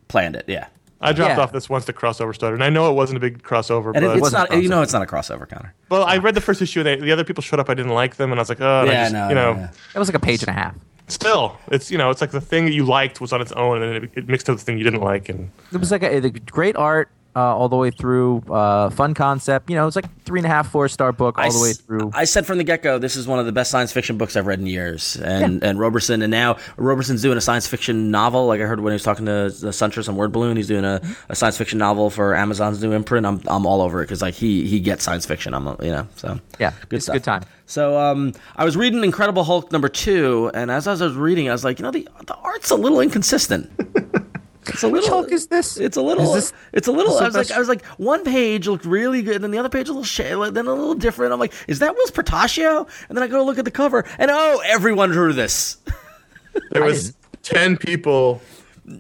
Speaker 1: planned it. Yeah.
Speaker 4: I dropped
Speaker 6: Yeah.
Speaker 4: off this once the crossover started, and I know it wasn't a big crossover,
Speaker 1: And it,
Speaker 4: but
Speaker 1: it's
Speaker 6: wasn't
Speaker 1: not, you know, it's not a crossover, Conor.
Speaker 4: well, I read the first issue, and they, the other people showed up. I didn't like them, and I was like, oh, and I
Speaker 1: Yeah,
Speaker 4: just,
Speaker 1: no,
Speaker 4: you know,
Speaker 1: no, no.
Speaker 6: it was like a page and a half.
Speaker 4: Still, it's you know, it's like the thing that you liked was on its own, and it, it mixed up the thing you didn't like, and
Speaker 6: It was like a great art uh, all the way through. Uh, fun concept. You know, it's like three and a half, four star book all
Speaker 1: I
Speaker 6: the way through.
Speaker 1: I said from the get go, this is one of the best science fiction books I've read in years. And and Roberson, and now Roberson's doing a science fiction novel. Like I heard when he was talking to the Suintress on Word Balloon, he's doing a, a science fiction novel for Amazon's new imprint. I'm I'm all over it because like he he gets science fiction. I'm you know so
Speaker 6: yeah,
Speaker 1: good stuff.
Speaker 6: good time.
Speaker 1: So um, I was reading Incredible Hulk number two, and as I was reading, I was like, you know, the the art's a little inconsistent. It's a little.
Speaker 6: Hulk is this?
Speaker 1: It's a little.
Speaker 6: Is this-
Speaker 1: it's a little. I was like, I was like, one page looked really good, and then the other page a little sh- then a little different. I'm like, is that Whilce Portacio? And then I go look at the cover, and oh, everyone drew this.
Speaker 4: there was ten people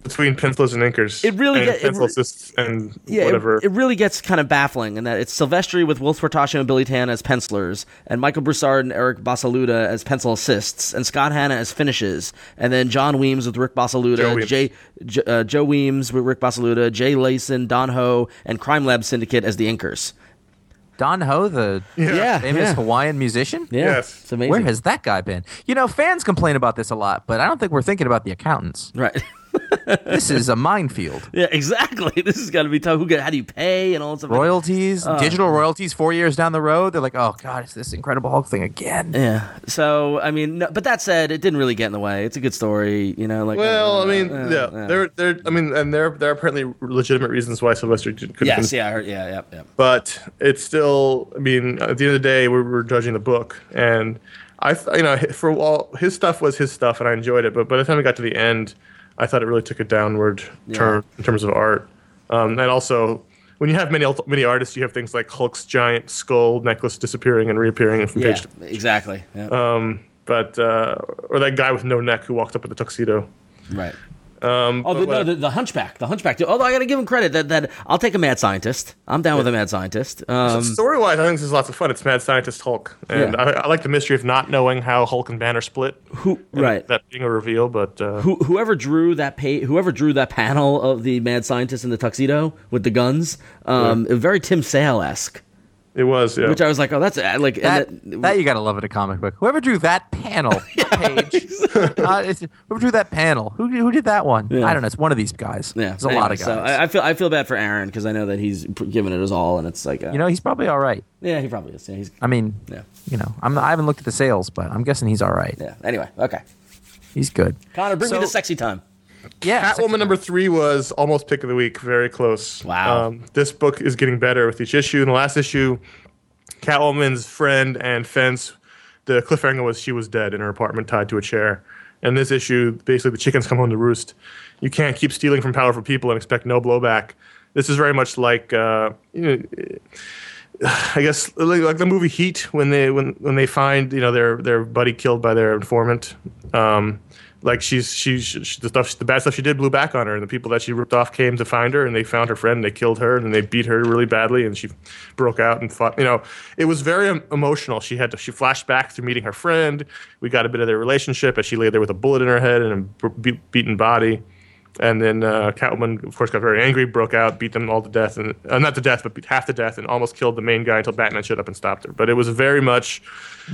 Speaker 4: between pencilers and inkers.
Speaker 1: It really
Speaker 4: and
Speaker 1: get- it
Speaker 4: pencil
Speaker 1: re-
Speaker 4: assists and
Speaker 1: Yeah,
Speaker 4: whatever.
Speaker 1: It, it really gets kind of baffling in that it's Silvestri with Whilce Portacio and Billy Tan as pencilers, and Michael Broussard and Eric Basaldua as pencil assists, and Scott Hanna as finishes, and then John Weems with Rick
Speaker 4: Joe Weems.
Speaker 1: Jay, J- uh, Joe Weems with Rick Basaldua, Jay Leisten, Don Ho, and Crime Lab Syndicate as the inkers.
Speaker 6: Don Ho, the
Speaker 1: Yeah,
Speaker 6: famous
Speaker 1: yeah.
Speaker 6: Hawaiian musician.
Speaker 1: Yeah,
Speaker 4: Yes.
Speaker 1: it's amazing.
Speaker 6: Where has that guy been? You know, fans complain about this a lot, but I don't think we're thinking about the accountants.
Speaker 1: right?
Speaker 6: This is a minefield.
Speaker 1: yeah, exactly. This is got to be tough. Who get, how do you pay and all that stuff?
Speaker 6: Royalties,
Speaker 1: Uh.
Speaker 6: digital royalties, four years down the road, they're like, "Oh God, it's this Incredible Hulk thing again."
Speaker 1: Yeah. So I mean, no, but that said, it didn't really get in the way. It's a good story, you know. Like
Speaker 4: well,
Speaker 1: uh,
Speaker 4: I mean,
Speaker 1: uh,
Speaker 4: yeah,
Speaker 1: uh.
Speaker 4: there, there. I mean, and there, there are apparently legitimate reasons why Silvestri couldn't.
Speaker 1: Yes, yeah, I heard, yeah, yeah, yeah.
Speaker 4: but it's still i mean at the end of the day we're, we're judging the book and i you know for all his stuff was his stuff and i enjoyed it but by the time we got to the end i thought it really took a downward turn in terms of art um, and also when you have many many artists you have things like hulk's giant skull necklace disappearing and reappearing from
Speaker 1: Yeah,
Speaker 4: page to page.
Speaker 1: exactly. Yeah.
Speaker 4: um, but uh, or that guy with no neck who walked up with the tuxedo
Speaker 1: right.
Speaker 4: Um,
Speaker 1: Oh, the, no, the, the Hunchback, the Hunchback. Although I got to give him credit that that I'll take a mad scientist. I'm down with a mad scientist. Um,
Speaker 4: Story wise, I think this is lots of fun. It's Mad Scientist Hulk, and
Speaker 1: Yeah.
Speaker 4: I, I like the mystery of not knowing how Hulk and Banner split.
Speaker 1: who right?
Speaker 4: that being a reveal, but uh,
Speaker 1: Who, whoever drew that whoever drew that panel of the mad scientist in the tuxedo with the guns, um, very Tim Sale esque.
Speaker 4: It was. Yeah.
Speaker 1: Which I was like, oh, that's uh, like
Speaker 6: That,
Speaker 1: that-
Speaker 6: that you gotta love in a comic book. Whoever drew that panel not page, uh, whoever drew that panel, who who did that one? I don't know. It's one of these guys.
Speaker 1: yeah,
Speaker 6: There's a lot of guys.
Speaker 1: So I, I feel I feel bad for Aaron because I know that he's p- giving it his all, and it's like, uh,
Speaker 6: you know, he's probably all right.
Speaker 1: yeah, he probably is. Yeah, he's
Speaker 6: I mean,
Speaker 1: Yeah.
Speaker 6: you know, I'm I haven't looked at the sales, but I'm guessing he's all right.
Speaker 1: yeah. Anyway, okay.
Speaker 6: He's good.
Speaker 1: Conor, bring me the sexy time.
Speaker 6: Yeah,
Speaker 4: Catwoman number three was almost pick of the week, very close.
Speaker 1: Wow.
Speaker 4: Um, this book is getting better with each issue. In the last issue, Catwoman's friend and fence, the cliffhanger was she was dead in her apartment, tied to a chair. And this issue, basically, the chickens come home to roost. You can't keep stealing from powerful people and expect no blowback. This is very much like, uh, you know, I guess like, like the movie Heat when they when when they find you know their their buddy killed by their informant. Um, like she's she's she, the stuff the bad stuff she did blew back on her, and the people that she ripped off came to find her, and they found her friend, and they killed her, and they beat her really badly, and she broke out and fought. You know, it was very emotional. She had to she flashed back to meeting her friend. We got a bit of their relationship as she lay there with a bullet in her head and a be- beaten body. And then uh, Catwoman, of course, got very angry, broke out, beat them all to death, and uh, not to death, but beat half to death, and almost killed the main guy until Batman showed up and stopped her. But it was very much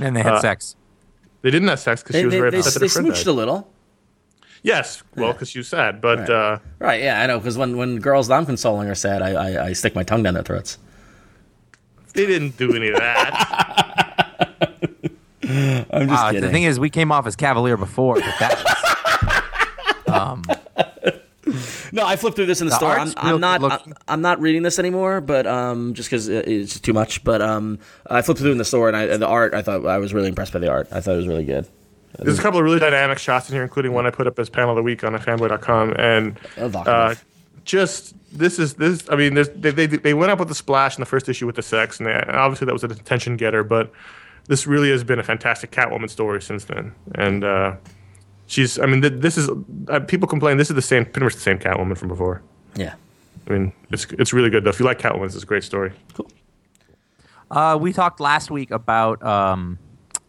Speaker 6: and they had
Speaker 4: uh,
Speaker 6: sex.
Speaker 4: they didn't have sex because she was
Speaker 1: they,
Speaker 4: very
Speaker 1: they,
Speaker 4: upset that
Speaker 1: they
Speaker 4: her friend
Speaker 1: smooched
Speaker 4: died.
Speaker 1: a little.
Speaker 4: Yes, well, because she was sad, but
Speaker 1: Right.
Speaker 4: uh,
Speaker 1: Right, yeah, I know. Because when, when girls that I'm consoling are sad, I, I, I stick my tongue down their throats.
Speaker 4: they didn't do any of that.
Speaker 1: I'm just
Speaker 6: Uh,
Speaker 1: kidding.
Speaker 6: the thing is, we came off as cavalier before. But that um,
Speaker 1: no, I flipped through this in the,
Speaker 6: The
Speaker 1: store. I'm, I'm not.
Speaker 6: good
Speaker 1: I'm. I'm not reading this anymore, but um, just because it's just too much. But um, I flipped through in the store, and I, the art. I thought I was really impressed by the art. I thought it was really good.
Speaker 4: There's a couple of really dynamic shots in here, including one I put up as panel of the week on fanboy.com, and uh, just this is this. I mean, there's, they, they they went up with the splash in the first issue with the sex, and they, obviously that was an attention getter. But this really has been a fantastic Catwoman story since then, and uh, she's. I mean, th- this is uh, people complain this is the same, pretty much the same Catwoman from before.
Speaker 1: Yeah.
Speaker 4: I mean, it's it's really good though. If you like Catwoman, it's a great story. Cool.
Speaker 6: Uh, we talked last week about um,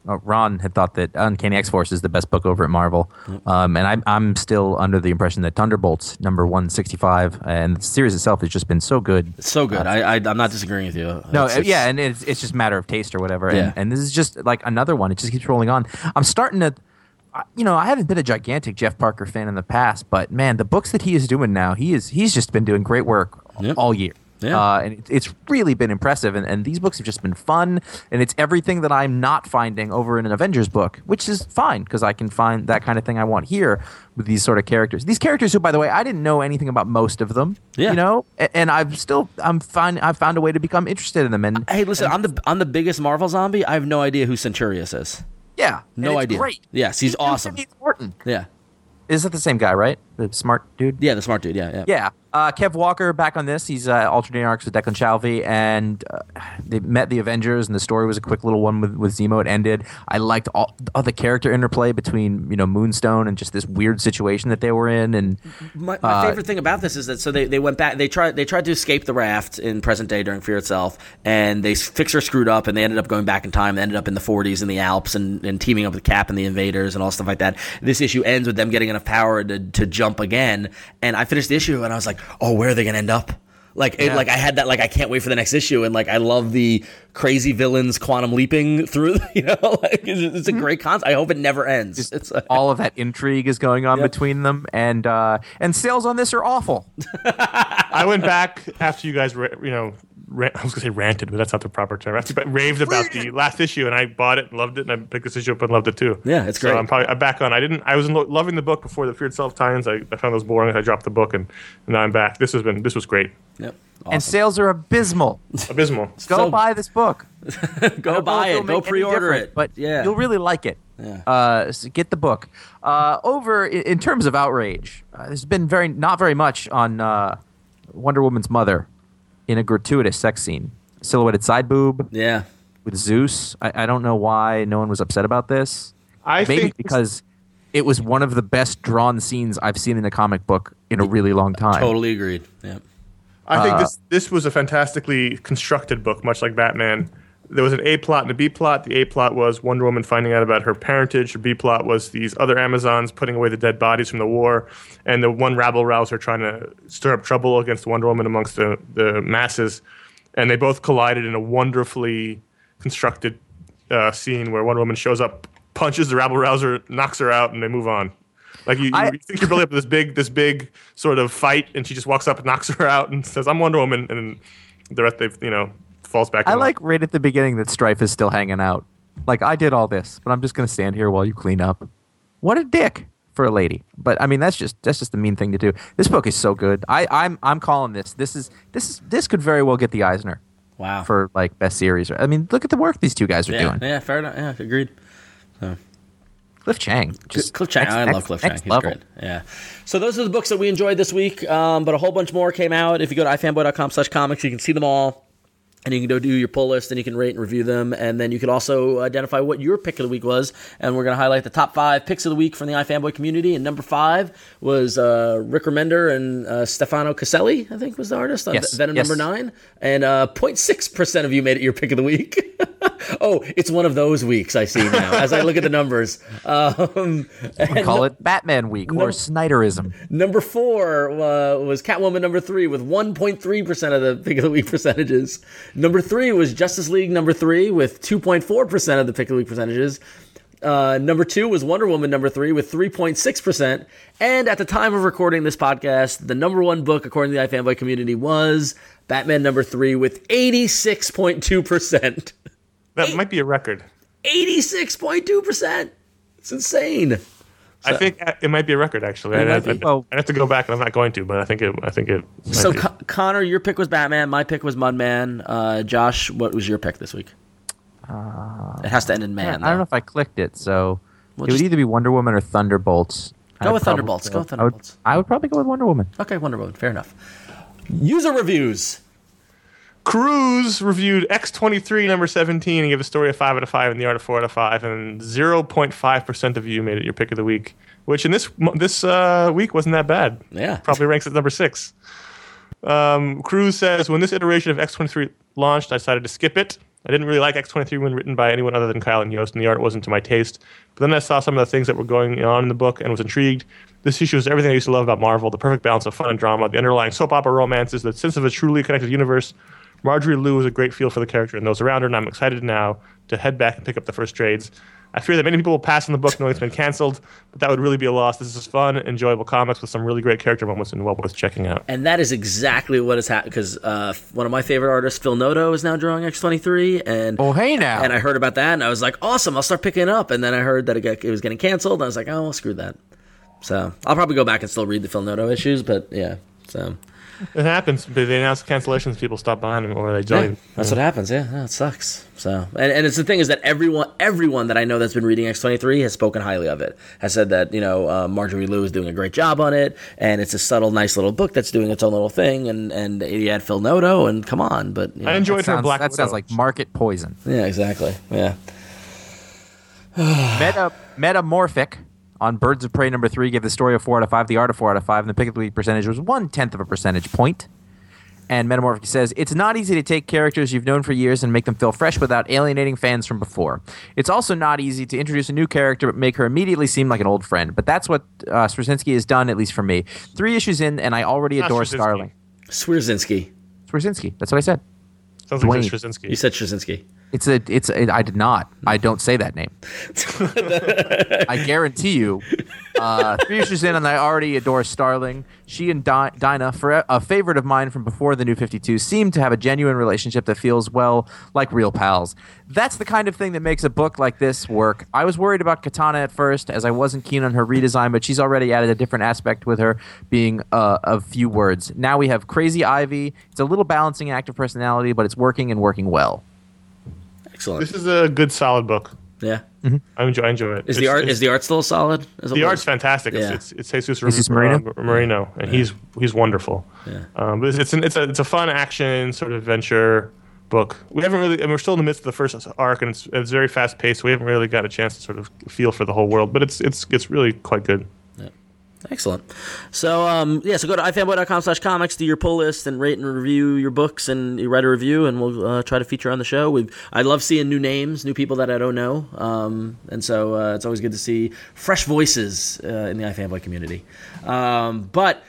Speaker 6: uh, Ron had thought that Uncanny X Force is the best book over at Marvel, um, and I'm I'm still under the impression that Thunderbolts number one sixty five and the series itself has just been so good.
Speaker 1: It's so good. I, I I'm not disagreeing with you.
Speaker 6: No, uh,
Speaker 1: it's-
Speaker 6: yeah, and it's it's just a matter of taste or whatever.
Speaker 1: Yeah.
Speaker 6: And, and this is just like another one. It just keeps rolling on. I'm starting to, you know, I haven't been a gigantic Jeff Parker fan in the past, but man, the books that he is doing now, he is he's just been doing great work
Speaker 1: Yep.
Speaker 6: all year.
Speaker 1: Yeah.
Speaker 6: Uh, and it's really been impressive. And, and these books have just been fun. And it's everything that I'm not finding over in an Avengers book, which is fine because I can find that kind of thing I want here with these sort of characters. These characters who, by the way, I didn't know anything about most of them.
Speaker 1: Yeah.
Speaker 6: You know, A- and I've still I'm find I've found a way to become interested in them. And
Speaker 1: Hey, listen, I'm the I'm the biggest Marvel zombie. I have no idea who Centurius is.
Speaker 6: yeah,
Speaker 1: No
Speaker 6: and it's
Speaker 1: idea.
Speaker 6: Great.
Speaker 1: Yes, he's awesome.
Speaker 6: Timothy Thornton.
Speaker 1: Yeah.
Speaker 6: Is that the same guy, right? The smart dude.
Speaker 1: Yeah, the smart dude. Yeah, yeah.
Speaker 6: Yeah. Uh, Kev Walker back on this. He's uh, alternating arcs with Declan Shalvey, and uh, they met the Avengers, and the story was a quick little one with, with Zemo. It ended. I liked all, all the character interplay between you know Moonstone and just this weird situation that they were in, and
Speaker 1: My, my favorite thing about this is that so they, they went back they tried they tried to escape the raft in present day during Fear itself and they fixer screwed up and they ended up going back in time they ended up in the 40s in the Alps and, and teaming up with Cap and the Invaders and all stuff like that. This issue ends with them getting enough power to, to jump again and I finished the issue and I was like, oh, where are they gonna end up? Like, it, like I had that, like I can't wait for the next issue, and like I love the crazy villains quantum leaping through. You know, like it's, it's a great concept. I hope it never ends. It's uh,
Speaker 6: all of that intrigue is going on between them, and uh, and sales on this are awful.
Speaker 4: I went back after you guys, ra- you know, ra- I was gonna say ranted, but that's not the proper term. After you raved about the last issue, and I bought it and loved it, and I picked this issue up and loved it too.
Speaker 1: Yeah, it's great. So.
Speaker 4: I'm probably I'm back on. I didn't. I was lo- loving the book before the Fear Itself tie-ins. I, I found those boring. I dropped the book, and now I'm back. This has been this was great.
Speaker 1: yep.
Speaker 6: And sales are abysmal.
Speaker 4: Abysmal.
Speaker 6: Go
Speaker 1: So-
Speaker 6: buy this book.
Speaker 1: Go buy
Speaker 6: It'll
Speaker 1: it.
Speaker 6: make
Speaker 1: Go
Speaker 6: any
Speaker 1: pre-order it.
Speaker 6: But
Speaker 1: yeah,
Speaker 6: you'll really like it. Yeah. Uh, so get the book. Uh, over in, in terms of outrage, uh, there's been very not very much on uh, Wonder Woman's mother in a gratuitous sex scene, silhouetted side boob
Speaker 1: yeah.
Speaker 6: with Zeus. I, I don't know why no one was upset about this.
Speaker 4: I
Speaker 6: Maybe
Speaker 4: think
Speaker 6: because it was one of the best drawn scenes I've seen in a comic book in a really long time.
Speaker 1: Totally agreed. Yeah.
Speaker 4: I
Speaker 6: Uh,
Speaker 4: think this this was a fantastically constructed book, much like Batman. There was an A plot and a B plot. The A plot was Wonder Woman finding out about her parentage. The B plot was these other Amazons putting away the dead bodies from the war, and the one rabble rouser trying to stir up trouble against Wonder Woman amongst the, the masses. And they both collided in a wonderfully constructed uh, scene where Wonder Woman shows up, punches the rabble rouser, knocks her out, and they move on. Like you, you,
Speaker 6: I-
Speaker 4: you think you're building up this big, this big sort of fight, and she just walks up and knocks her out and says, "I'm Wonder Woman," and the rest, they've you know, falls back.
Speaker 6: I
Speaker 4: in line.
Speaker 6: like right at the beginning that Strife is still hanging out. Like I did all this, but I'm just gonna stand here while you clean up. What a dick for a lady. But I mean, that's just that's just the mean thing to do. This book is so good. I, I'm I'm calling this. This is this is this could very well get the Eisner
Speaker 1: Wow.
Speaker 6: for like best series. I mean, look at the work these two guys are
Speaker 1: yeah,
Speaker 6: doing.
Speaker 1: yeah, fair enough. Yeah, agreed.
Speaker 6: Cliff Chiang, just
Speaker 1: Cliff Chiang,
Speaker 6: next-
Speaker 1: I love Cliff Chiang.
Speaker 6: next
Speaker 1: He's
Speaker 6: level.
Speaker 1: great. Yeah. So those are the books that we enjoyed this week. Um, but a whole bunch more came out. If you go to ifanboy.com slash comics, you can see them all. And you can go do your pull list and you can rate and review them. And then you can also identify what your pick of the week was. And we're going to highlight the top five picks of the week from the iFanboy community. And number five was uh, Rick Remender and uh, Stefano Caselli, I think was the artist. on
Speaker 6: Yes,
Speaker 1: Venom
Speaker 6: yes.
Speaker 1: number nine. And uh, 0.6% of you made it your pick of the week. oh, it's one of those weeks I see now as I look at the numbers. Um,
Speaker 6: We call it Batman Week or Snyderism.
Speaker 1: Number four uh, was Catwoman number three with 1.3% of the pick of the week percentages. Number three was Justice League number three with 2.4% of the pick of the week percentages. Uh, number two was Wonder Woman number three with 3.6%. And at the time of recording this podcast, the number one book, according to the iFanboy community, was Batman number three with 86.2%.
Speaker 4: that might be a record.
Speaker 1: 86.2%. It's insane.
Speaker 4: I think uh, it might be a record actually. I'd, I'd- I'd-
Speaker 6: Well-
Speaker 4: I'd have to go back, and I'm not going to, but I think it. I think it.
Speaker 1: So. Con- Conor, your pick was Batman. My pick was Mudman. Uh, Josh, what was your pick this week? it has to end in man.
Speaker 6: I don't know if I clicked it, so
Speaker 1: Well,
Speaker 6: it
Speaker 1: just-
Speaker 6: would either be Wonder Woman or Thunderbolts.
Speaker 1: Go
Speaker 6: I'd
Speaker 1: with Thunderbolts. Go with
Speaker 6: I would-
Speaker 1: Thunderbolts.
Speaker 6: I would probably go with Wonder Woman.
Speaker 1: Okay, Wonder Woman. Fair enough. User reviews.
Speaker 4: Cruz reviewed X23 number 17 and gave a story a 5 out of 5 and the art a 4 out of 5 and 0.5% of you made it your pick of the week, which in this this uh, week wasn't that bad.
Speaker 1: Yeah.
Speaker 4: Probably ranks at number 6. Um, Cruz says, when this iteration of X23 launched, I decided to skip it. I didn't really like X23 when written by anyone other than Kyle and Yost, and the art wasn't to my taste. But then I saw some of the things that were going on in the book and was intrigued. This issue is everything I used to love about Marvel the perfect balance of fun and drama, the underlying soap opera romances, the sense of a truly connected universe. Marjorie Liu is a great feel for the character and those around her, and I'm excited now to head back and pick up the first trades. I fear that many people will pass on the book knowing it's been canceled, but that would really be a loss. This is fun, enjoyable comics with some really great character moments and well worth checking out.
Speaker 1: And that is exactly what has happened because uh, one of my favorite artists, Phil Noto, is now drawing X23. And
Speaker 6: Oh, hey now.
Speaker 1: and I heard about that and I was like, awesome, I'll start picking it up. And then I heard that it, got, it was getting canceled. And I was like, oh, well, screw that. So I'll probably go back and still read the Phil Noto issues, but yeah. So
Speaker 4: It happens. They announce cancellations, people stop buying them, or they don't.
Speaker 1: yeah,
Speaker 4: even-
Speaker 1: that's what happens. Yeah, yeah, it sucks. So and, and it's the thing is that everyone everyone that I know that's been reading X twenty three has spoken highly of it. Has said that you know uh, Marjorie Liu is doing a great job on it, and it's a subtle, nice little book that's doing its own little thing. And and you had Phil Noto, and come on, but you know,
Speaker 4: I enjoyed her
Speaker 6: sounds,
Speaker 4: Black
Speaker 6: that sounds like market poison.
Speaker 1: yeah, exactly. Yeah.
Speaker 6: Meta Metamorphic on Birds of Prey number three gave the story a four out of five, the art a four out of five, and the pick of the week percentage was one tenth of a percentage point. And Metamorphic says it's not easy to take characters you've known for years and make them feel fresh without alienating fans from before. It's also not easy to introduce a new character but make her immediately seem like an old friend. But that's what uh, Straczynski has done, at least for me. Three issues in, and I already
Speaker 4: Not
Speaker 6: adore
Speaker 4: Straczynski.
Speaker 6: Starling.
Speaker 1: Swierczynski.
Speaker 6: Straczynski. That's what I said.
Speaker 4: Sounds like
Speaker 6: Dwayne.
Speaker 4: Straczynski.
Speaker 1: You said Straczynski.
Speaker 6: It's a. It's. A, I did not. I don't say that name. I guarantee you. Uh, three issues in, and I already adore Starling. She and Di- Dinah, for a favorite of mine from before the New Fifty Two, seem to have a genuine relationship that feels well like real pals. That's the kind of thing that makes a book like this work. I was worried about Katana at first, as I wasn't keen on her redesign, but she's already added a different aspect with her being uh, a few words. Now we have Crazy Ivy. It's a little balancing act of personality, but it's working and working well.
Speaker 1: Excellent.
Speaker 4: This is a good, solid book.
Speaker 1: Yeah.
Speaker 4: I enjoy, I enjoy it.
Speaker 1: Is the art is the art still solid? As
Speaker 4: the
Speaker 1: was?
Speaker 4: art's fantastic.
Speaker 1: Yeah.
Speaker 4: It's, it's, it's Jesus,
Speaker 6: Jesus
Speaker 4: Marino,
Speaker 6: Marino?
Speaker 4: Marino and he's he's wonderful.
Speaker 1: Yeah.
Speaker 4: Um, but it's it's, an, it's a it's a fun action sort of adventure book. We haven't really, and we're still in the midst of the first arc, and it's it's very fast paced. So we haven't really got a chance to sort of feel for the whole world, but it's it's it's really quite good.
Speaker 1: Excellent. So, um, yeah, so go to ifanboy.com slash comics, do your pull list, and rate and review your books, and you write a review, and we'll uh, try to feature on the show. we I love seeing new names, new people that I don't know, um, and so uh, it's always good to see fresh voices uh, in the iFanboy community. Um, but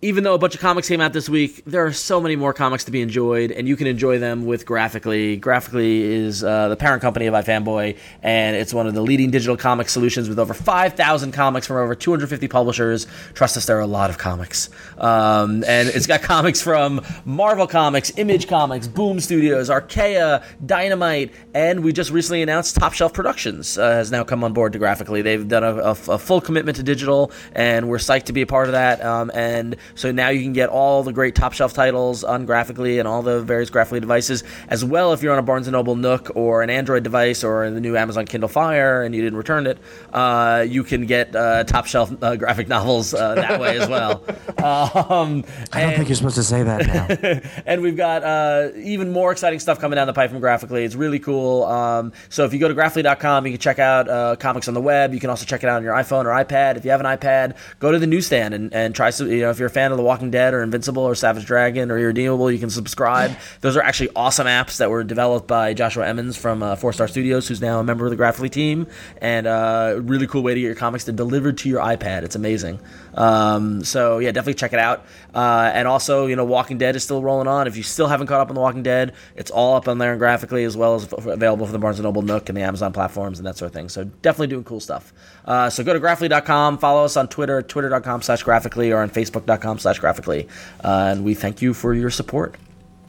Speaker 1: even though a bunch of comics came out this week, there are so many more comics to be enjoyed, and you can enjoy them with Graphicly. Graphicly is uh, the parent company of iFanboy, and it's one of the leading digital comic solutions with over 5,000 comics from over 250 publishers. Trust us, there are a lot of comics. Um, and it's got comics from Marvel Comics, Image Comics, Boom Studios, Archaia, Dynamite, and we just recently announced Top Shelf Productions uh, has now come on board to Graphicly. They've done a, a, a full commitment to digital, and we're psyched to be a part of that. Um, and so now you can get all the great top shelf titles on Graphicly and all the various Graphicly devices, as well if you're on a Barnes & Noble Nook or an Android device or the new Amazon Kindle Fire and you didn't return it, uh, you can get uh, top shelf uh, graphic novels uh, that way as well. Um,
Speaker 6: I don't think you're supposed to say that now.
Speaker 1: and we've got uh, even more exciting stuff coming down the pipe from Graphicly. It's really cool. Um, so if you go to graphicly.com, you can check out uh, comics on the web. You can also check it out on your iPhone or iPad. If you have an iPad, go to the newsstand and, and try some. You know, if you're a fan of The Walking Dead or Invincible or Savage Dragon or Irredeemable, you can subscribe. Those are actually awesome apps that were developed by Joshua Emmons from uh, Four Star Studios, who's now a member of the Graphicly team, and uh, a really cool way to get your comics delivered to your iPad. It's amazing. Um, so yeah, definitely check it out. Uh, and also, you know, Walking Dead is still rolling on. If you still haven't caught up on The Walking Dead, it's all up on there and Graphicly as well as f- available for the Barnes & Noble Nook and the Amazon platforms and that sort of thing. So definitely doing cool stuff. Uh, so go to graphicly.com, follow us on Twitter, twitter.com slash graphicly or on facebook.com slash graphicly. Uh, and we thank you for your support.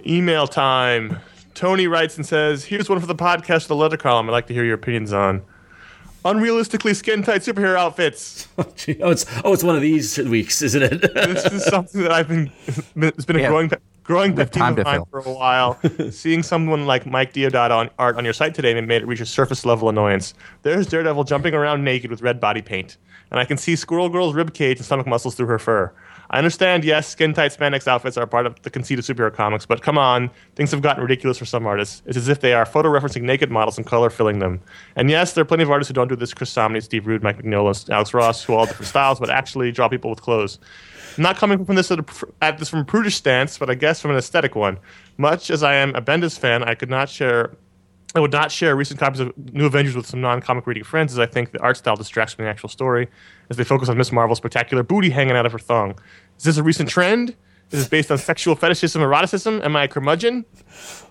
Speaker 4: Email time. Tony writes and says, "Here's one for the podcast, the letter column. I'd like to hear your opinions on unrealistically skin tight superhero outfits.
Speaker 1: Oh, oh, it's oh, it's one of these weeks, isn't it?
Speaker 4: this is something that I've been. It's been a
Speaker 6: Yeah.
Speaker 4: growing growing
Speaker 6: have
Speaker 4: pet peeve
Speaker 6: time
Speaker 4: of
Speaker 6: to
Speaker 4: mine for a while. Seeing someone like Mike Deodato on art on your site today made it reach a surface level annoyance. There's Daredevil jumping around naked with red body paint, and I can see Squirrel Girl's rib cage and stomach muscles through her fur. I understand, yes, skin tight spandex outfits are part of the conceit of superhero comics, but come on, things have gotten ridiculous for some artists. It's as if they are photo referencing naked models and color filling them. And yes, there are plenty of artists who don't do this Chris Samnee, Steve Rude, Mike Mignola, Alex Ross, who all different styles, but actually draw people with clothes. I'm not coming from this at, this from a prudish stance, but I guess from an aesthetic one. Much as I am a Bendis fan, I could not share I would not share recent copies of New Avengers with some non-comic reading friends, as I think the art style distracts from the actual story, as they focus on Miss Marvel's spectacular booty hanging out of her thong. Is this a recent trend? Is this based on sexual fetishism, eroticism? Am I a curmudgeon?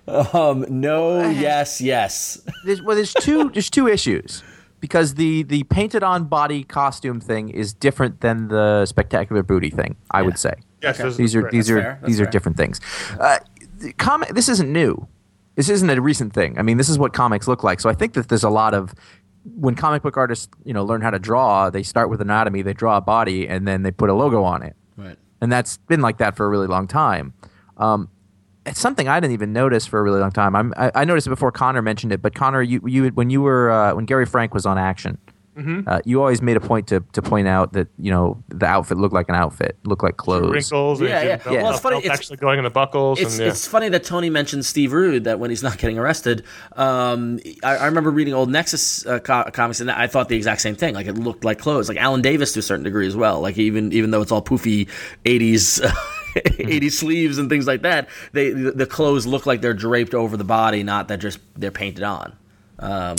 Speaker 1: um, no, yes, yes.
Speaker 6: there's, well, there's two there's two issues because the the painted on body costume thing is different than the spectacular booty thing. I would say
Speaker 4: Yes, those-
Speaker 6: these are these
Speaker 1: That's
Speaker 6: are
Speaker 1: fair, that's
Speaker 6: these are
Speaker 1: fair.
Speaker 6: different things. Uh, the comic this isn't new. This isn't a recent thing. I mean, this is what comics look like. So I think that there's a lot of when comic book artists you know learn how to draw, they start with anatomy, they draw a body, and then they put a logo on it.
Speaker 1: Right.
Speaker 6: and that's been like that for a really long time. Um, it's something I didn't even notice for a really long time. I'm, I, I noticed it before Conor mentioned it, but Conor, you, you when you were uh, when Gary Frank was on Action, uh, you always made a point to, to point out that you know the outfit looked like an outfit, looked like clothes.
Speaker 4: Wrinkles.
Speaker 1: Yeah,
Speaker 4: and
Speaker 1: yeah.
Speaker 4: belt-
Speaker 1: Well, it's funny, it's-
Speaker 4: actually going in the buckles.
Speaker 1: It's
Speaker 4: and, yeah.
Speaker 1: it's funny that Tony mentioned Steve Rude that when he's not getting arrested. Um, I, I remember reading old Nexus uh, co- comics and I thought the exact same thing. Like it looked like clothes, like Alan Davis to a certain degree as well. Like even even though it's all poofy '80s. 80 sleeves and things like that. They the, the clothes look like they're draped over the body, not that just they're painted on. Um,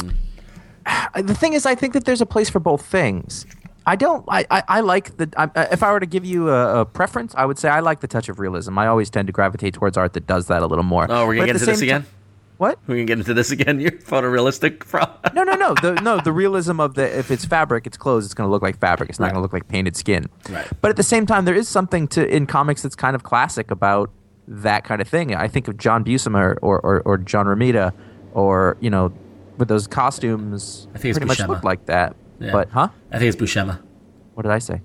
Speaker 6: the thing is, I think that there's a place for both things. I don't. I, I, I like the. I, if I were to give you a, a preference, I would say I like the touch of realism. I always tend to gravitate towards art that does that a little more.
Speaker 1: oh, we're gonna
Speaker 6: at
Speaker 1: get into this again.
Speaker 6: ti- what?
Speaker 1: We're gonna get into this again. You're photorealistic. From
Speaker 6: No, no, no. The no, the realism of the if it's fabric, it's clothes. It's going to look like fabric. It's not
Speaker 1: Right.
Speaker 6: going to look like painted skin.
Speaker 1: Right.
Speaker 6: But at the same time, there is something to in comics that's kind of classic about that kind of thing. I think of John Buscema or or, or John Romita, or you know, with those costumes,
Speaker 1: I think it's
Speaker 6: pretty much
Speaker 1: Buscema.
Speaker 6: look like that.
Speaker 1: Yeah.
Speaker 6: But huh?
Speaker 1: I think it's Buscema.
Speaker 6: What did I say?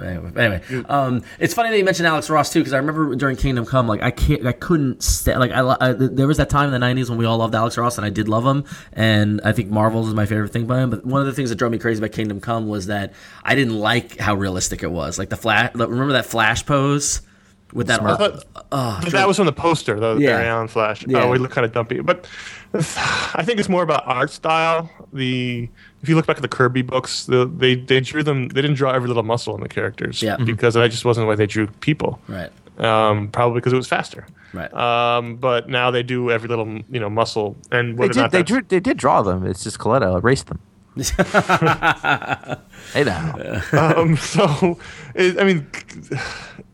Speaker 1: Anyway, um, it's funny that you mentioned Alex Ross too, because I remember during Kingdom Come, like I can't, I couldn't stand. Like I, I, there was that time in the '90s when we all loved Alex Ross, and I did love him, and I think Marvels is my favorite thing by him. But one of the things that drove me crazy about Kingdom Come was that I didn't like how realistic it was. Like the flash, remember that Flash pose with that.
Speaker 4: I thought- that was from the poster, though. The
Speaker 1: Yeah.
Speaker 4: Barry Allen Flash.
Speaker 1: Yeah.
Speaker 4: Oh, we look kind of dumpy, but I think it's more about art style. The if you look back at the Kirby books, the, they they drew them. They didn't draw every little muscle in the characters.
Speaker 1: Yeah. Mhm.
Speaker 4: because that just wasn't the way they drew people.
Speaker 1: right,
Speaker 4: Um, probably because it was faster.
Speaker 1: right.
Speaker 4: Um, but now they do every little you know muscle and
Speaker 6: They
Speaker 4: whether or
Speaker 6: did.
Speaker 4: not
Speaker 6: They drew. They did draw them. It's just Colletta erased them. hey now.
Speaker 4: um, so, it, I mean,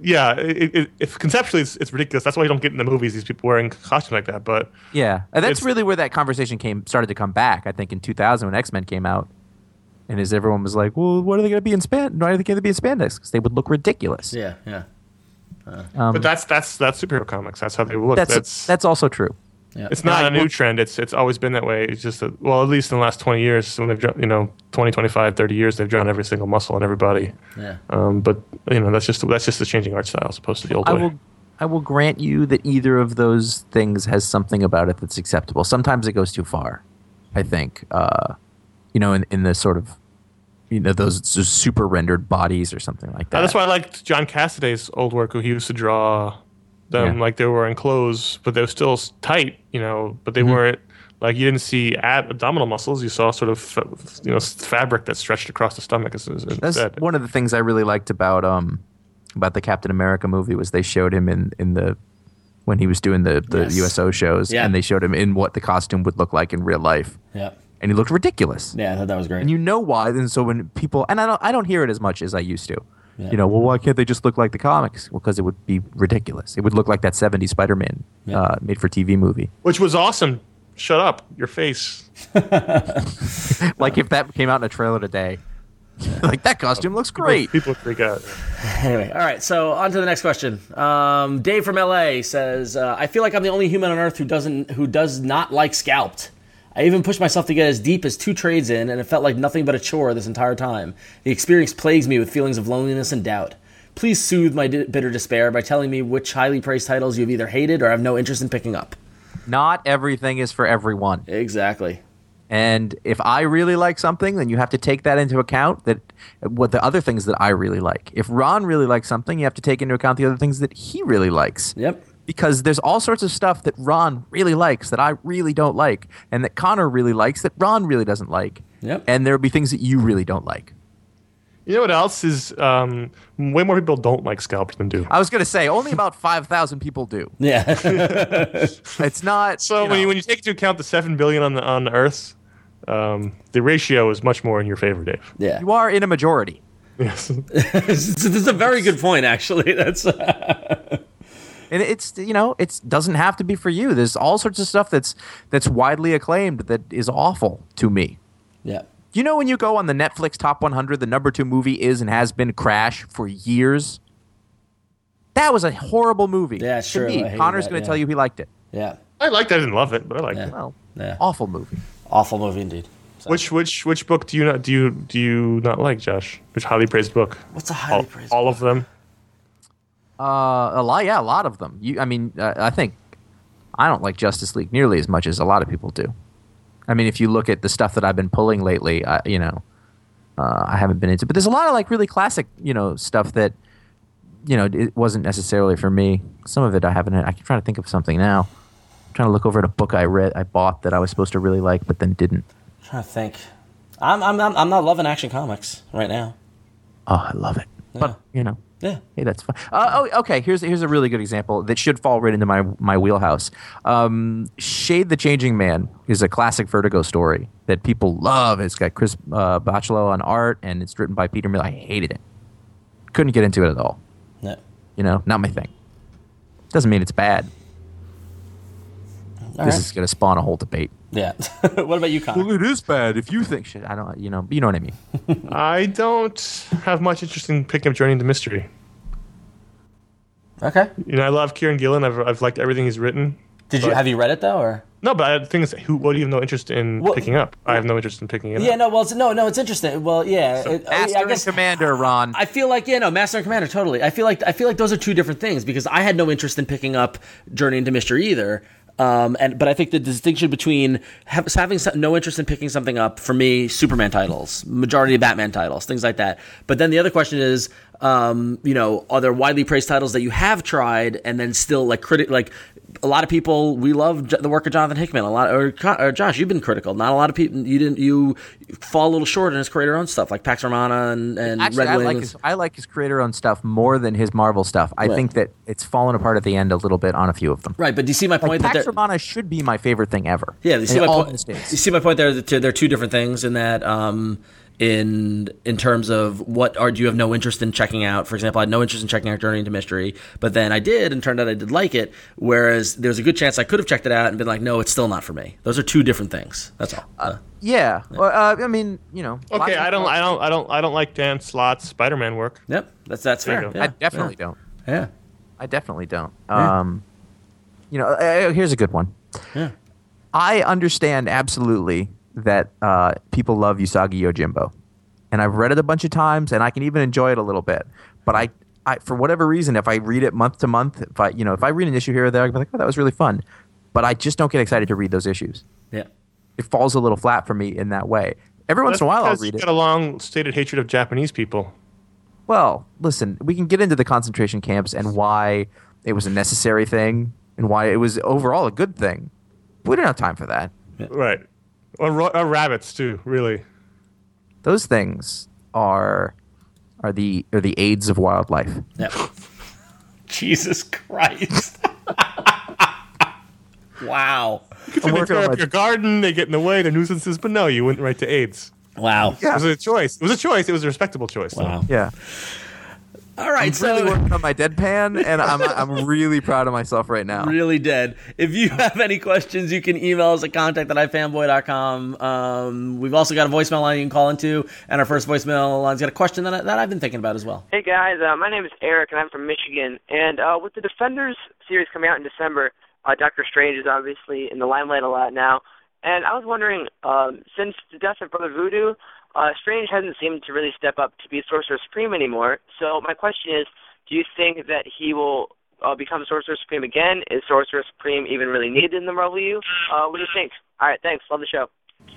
Speaker 4: yeah. It, it, if conceptually it's, it's ridiculous, that's why you don't get in the movies these people wearing costumes like that. But
Speaker 6: Yeah, and that's really where that conversation came started to come back. I think in 2000 when X Men came out, and as everyone was like, "Well, what are they going to be in span? Why are they going to be in spandex? Because they would look ridiculous."
Speaker 1: yeah, yeah,
Speaker 4: but that's that's that's superhero comics. That's how they look.
Speaker 6: that's
Speaker 4: That's,
Speaker 6: that's, also true.
Speaker 1: Yeah.
Speaker 4: it's not
Speaker 6: Yeah,
Speaker 4: a new trend. It's it's always been that way. It's just that, well, at least in the last 20 years, when they've drawn, you know 20, 25, 30 years, they've drawn every single muscle in everybody.
Speaker 1: yeah.
Speaker 4: Um, but you know that's just that's just the changing art style as opposed to the old
Speaker 6: I
Speaker 4: way.
Speaker 6: will, I will grant you that either of those things has something about it that's acceptable. Sometimes it goes too far. I think, uh, you know, in in the sort of, you know, those, those super rendered bodies or something like that.
Speaker 4: Uh, that's why I liked John Cassaday's old work, who he used to draw them
Speaker 6: Yeah.
Speaker 4: like they were wearing clothes, but they were still tight, you know. But they
Speaker 6: Mm-hmm.
Speaker 4: weren't like you didn't see ab- abdominal muscles. You saw sort of fa- you know fabric that stretched across the stomach. As, as,
Speaker 6: That's
Speaker 4: instead.
Speaker 6: one of the things I really liked about um about the Captain America movie was they showed him in in the when he was doing the the
Speaker 1: Yes.
Speaker 6: USO shows
Speaker 1: Yeah.
Speaker 6: and they showed him in what the costume would look like in real life
Speaker 1: Yeah,
Speaker 6: and he looked ridiculous.
Speaker 1: yeah. I thought that was great.
Speaker 6: And you know why? And so when people and I don't I don't hear it as much as I used to. You know, well, why can't they just look like the comics? Well, because it would be ridiculous. It would look like that '70s Spider-Man
Speaker 1: Yeah.
Speaker 6: uh, made-for-TV movie.
Speaker 4: which was awesome. Shut up, your face.
Speaker 6: Like if that came out in a trailer today, like that costume looks great.
Speaker 4: People would freak out.
Speaker 1: Anyway, all right. So on to the next question. Um, Dave from LA says, uh, "I feel like I'm the only human on Earth who doesn't, who does not like Scalped. I even pushed myself to get as deep as two trades in, and it felt like nothing but a chore this entire time. The experience plagues me with feelings of loneliness and doubt. Please soothe my di- bitter despair by telling me which highly praised titles you've either hated or have no interest in picking up."
Speaker 6: Not everything is for everyone.
Speaker 1: Exactly.
Speaker 6: And if I really like something, then you have to take that into account. That what the other things that I really like. If Ron really likes something, you have to take into account the other things that he really likes.
Speaker 1: Yep.
Speaker 6: Because there's all sorts of stuff that Ron really likes that I really don't like, and that Connor really likes that Ron really doesn't like.
Speaker 1: Yep.
Speaker 6: And there'll be things that you really don't like.
Speaker 4: You know what else is um, way more people don't like scalped than do.
Speaker 6: I was gonna say only about five thousand people do.
Speaker 1: Yeah.
Speaker 6: It's not.
Speaker 4: So
Speaker 6: you
Speaker 4: when you when you take into account the seven billion on the on Earth, um, the ratio is much more in your favor, Dave.
Speaker 1: yeah.
Speaker 6: you are in a majority.
Speaker 4: Yes.
Speaker 1: this is a very good point, actually. That's
Speaker 6: and it's you know it doesn't have to be for you there's all sorts of stuff that's that's widely acclaimed that is awful to me
Speaker 1: yeah.
Speaker 6: you know when you go on the netflix top 100 the number two movie is and has been crash for years that was a horrible movie
Speaker 1: Yeah,
Speaker 6: to
Speaker 1: sure,
Speaker 6: me
Speaker 1: conor's
Speaker 6: going to
Speaker 1: yeah.
Speaker 6: tell you he liked it
Speaker 1: Yeah.
Speaker 4: I liked. it. I didn't love it, but I liked
Speaker 1: Yeah.
Speaker 4: it.
Speaker 6: well
Speaker 1: Yeah.
Speaker 6: awful movie
Speaker 1: Awful movie indeed. So-
Speaker 4: Which which which book do you not do you do you not like, Josh? Which highly praised book?
Speaker 1: What's a highly
Speaker 4: All,
Speaker 1: praised?
Speaker 4: all of them.
Speaker 6: Uh, a lot, yeah, a lot of them. You, I mean, uh, I think I don't like Justice League nearly as much as a lot of people do. I mean, if you look at the stuff that I've been pulling lately, I, you know, uh, I haven't been into. But there's a lot of like really classic, you know, stuff that, you know, it wasn't necessarily for me. Some of it I haven't. I keep trying to think of something now. I'm trying to look over at a book I read, I bought that I was supposed to really like, but then didn't.
Speaker 1: trying to think. I'm, I'm, I'm I'm not loving action comics right now.
Speaker 6: Oh, I love it. But you know,
Speaker 1: Yeah.
Speaker 6: Hey, that's fine. Uh, oh, okay. Here's here's a really good example that should fall right into my my wheelhouse. Um, Shade the Changing Man is a classic Vertigo story that people love. It's got Chris uh, Bachalo on art, and it's written by Peter Miller. I hated it. Couldn't get into it at all.
Speaker 1: Yeah.
Speaker 6: You know, not my thing. Doesn't mean it's bad.
Speaker 1: All
Speaker 6: this
Speaker 1: right.
Speaker 6: is going to spawn a whole debate.
Speaker 1: Yeah. what about you, Conor?
Speaker 6: Well, it is bad if you think shit. I don't. You know. You know what I mean.
Speaker 4: I don't have much interest in picking up Journey into Mystery.
Speaker 1: Okay.
Speaker 4: You know, I love Kieron Gillen. I've, I've liked everything he's written.
Speaker 1: Did you have you read it though, or?
Speaker 4: No, but the thing is, who? What do you have no interest in
Speaker 1: Well-
Speaker 4: picking up? I have no interest in picking it up.
Speaker 1: Yeah,
Speaker 4: up.
Speaker 1: no. Well, it's, no, no. It's interesting. Well, yeah. it- I
Speaker 6: Master
Speaker 1: guess
Speaker 6: and Commander, Ron.
Speaker 1: I feel like yeah, no, Master and Commander, totally. I feel like I feel like those are two different things because I had no interest in picking up Journey into Mystery either. Um, and but I think the distinction between having no interest in picking something up for me, Superman titles, majority of Batman titles, things like that. But then the other question is, um, you know, are there widely praised titles that you have tried and then still like critic like a lot of people we love the work of Jonathan Hickman a lot or, or Josh you've been critical not a lot of people you didn't you fall a little short in his creator own stuff like Pax Romana and, and
Speaker 6: Actually,
Speaker 1: Red
Speaker 6: I like
Speaker 1: Wings.
Speaker 6: his I like his creator own stuff more than his Marvel stuff. I
Speaker 1: Right.
Speaker 6: think that it's fallen apart at the end a little bit on a few of them.
Speaker 1: Right, but do you see my
Speaker 6: Like
Speaker 1: point that
Speaker 6: Pax Romana should be my favorite thing ever.
Speaker 1: yeah, you see my point. You see my point there. That they're two different things in that. Um, in in terms of what are do you have no interest in checking out? For example, I had no interest in checking out Journey into Mystery, but then I did, and turned out I did like it. Whereas there's a good chance I could have checked it out and been like, no, it's still not for me. Those are two different things. That's all. Uh,
Speaker 6: Yeah. Well, uh, I mean, you know.
Speaker 4: Okay, I don't, I don't, I don't, I don't like Dan Slott's Spider-Man work.
Speaker 1: yep, that's that's
Speaker 4: There
Speaker 1: fair. Yeah,
Speaker 6: I definitely don't.
Speaker 1: yeah.
Speaker 6: I definitely don't. Um, you know, uh, here's a good one.
Speaker 1: Yeah.
Speaker 6: I understand absolutely that uh, people love Usagi Yojimbo, and I've read it a bunch of times, and I can even enjoy it a little bit. But I, I for whatever reason, if I read it month to month, if I, you know, if I read an issue here or there, I'll be like, oh, that was really fun. But I just don't get excited to read those issues.
Speaker 1: Yeah.
Speaker 6: It falls a little flat for me in that way. Every once
Speaker 4: That's
Speaker 6: in a while, I'll
Speaker 4: because
Speaker 6: read
Speaker 4: you've
Speaker 6: it.
Speaker 4: got a long-stated hatred of Japanese people.
Speaker 6: Well, listen, we can get into the concentration camps and why it was a necessary thing and why it was overall a good thing. But We don't have time for that.
Speaker 4: Right. Or, ro- or rabbits too. Really.
Speaker 6: Those things are are the are the aids of wildlife.
Speaker 1: Yeah. Jesus Christ. wow.
Speaker 4: They
Speaker 6: working
Speaker 4: tear up
Speaker 6: my-
Speaker 4: your garden. They get in the way. They're nuisances. But no, you went right to AIDS.
Speaker 1: Wow. Yeah.
Speaker 4: It was a choice. It was a choice. It was a respectable choice. though.
Speaker 1: Wow.
Speaker 6: Yeah,
Speaker 1: All right.
Speaker 6: I'm
Speaker 1: so
Speaker 6: really working on my deadpan, and I'm I'm really proud of myself right now.
Speaker 1: really dead. If you have any questions, you can email us at contact at ifanboy.com. Um, we've also got a voicemail line you can call into, and our first voicemail line's got a question that, I, that I've been thinking about as well.
Speaker 7: Hey guys, uh, my name is Eric and I'm from Michigan. And uh, with the Defenders series coming out in December, uh, Doctor Strange is obviously in the limelight a lot now. And I was wondering, um, since the death of Brother Voodoo, uh, Strange hasn't seemed to really step up to be Sorcerer Supreme anymore. So my question is, do you think that he will uh, become Sorcerer Supreme again? Is Sorcerer Supreme even really needed in the Marvel U? Uh, what do you think? All right, thanks. Love the show.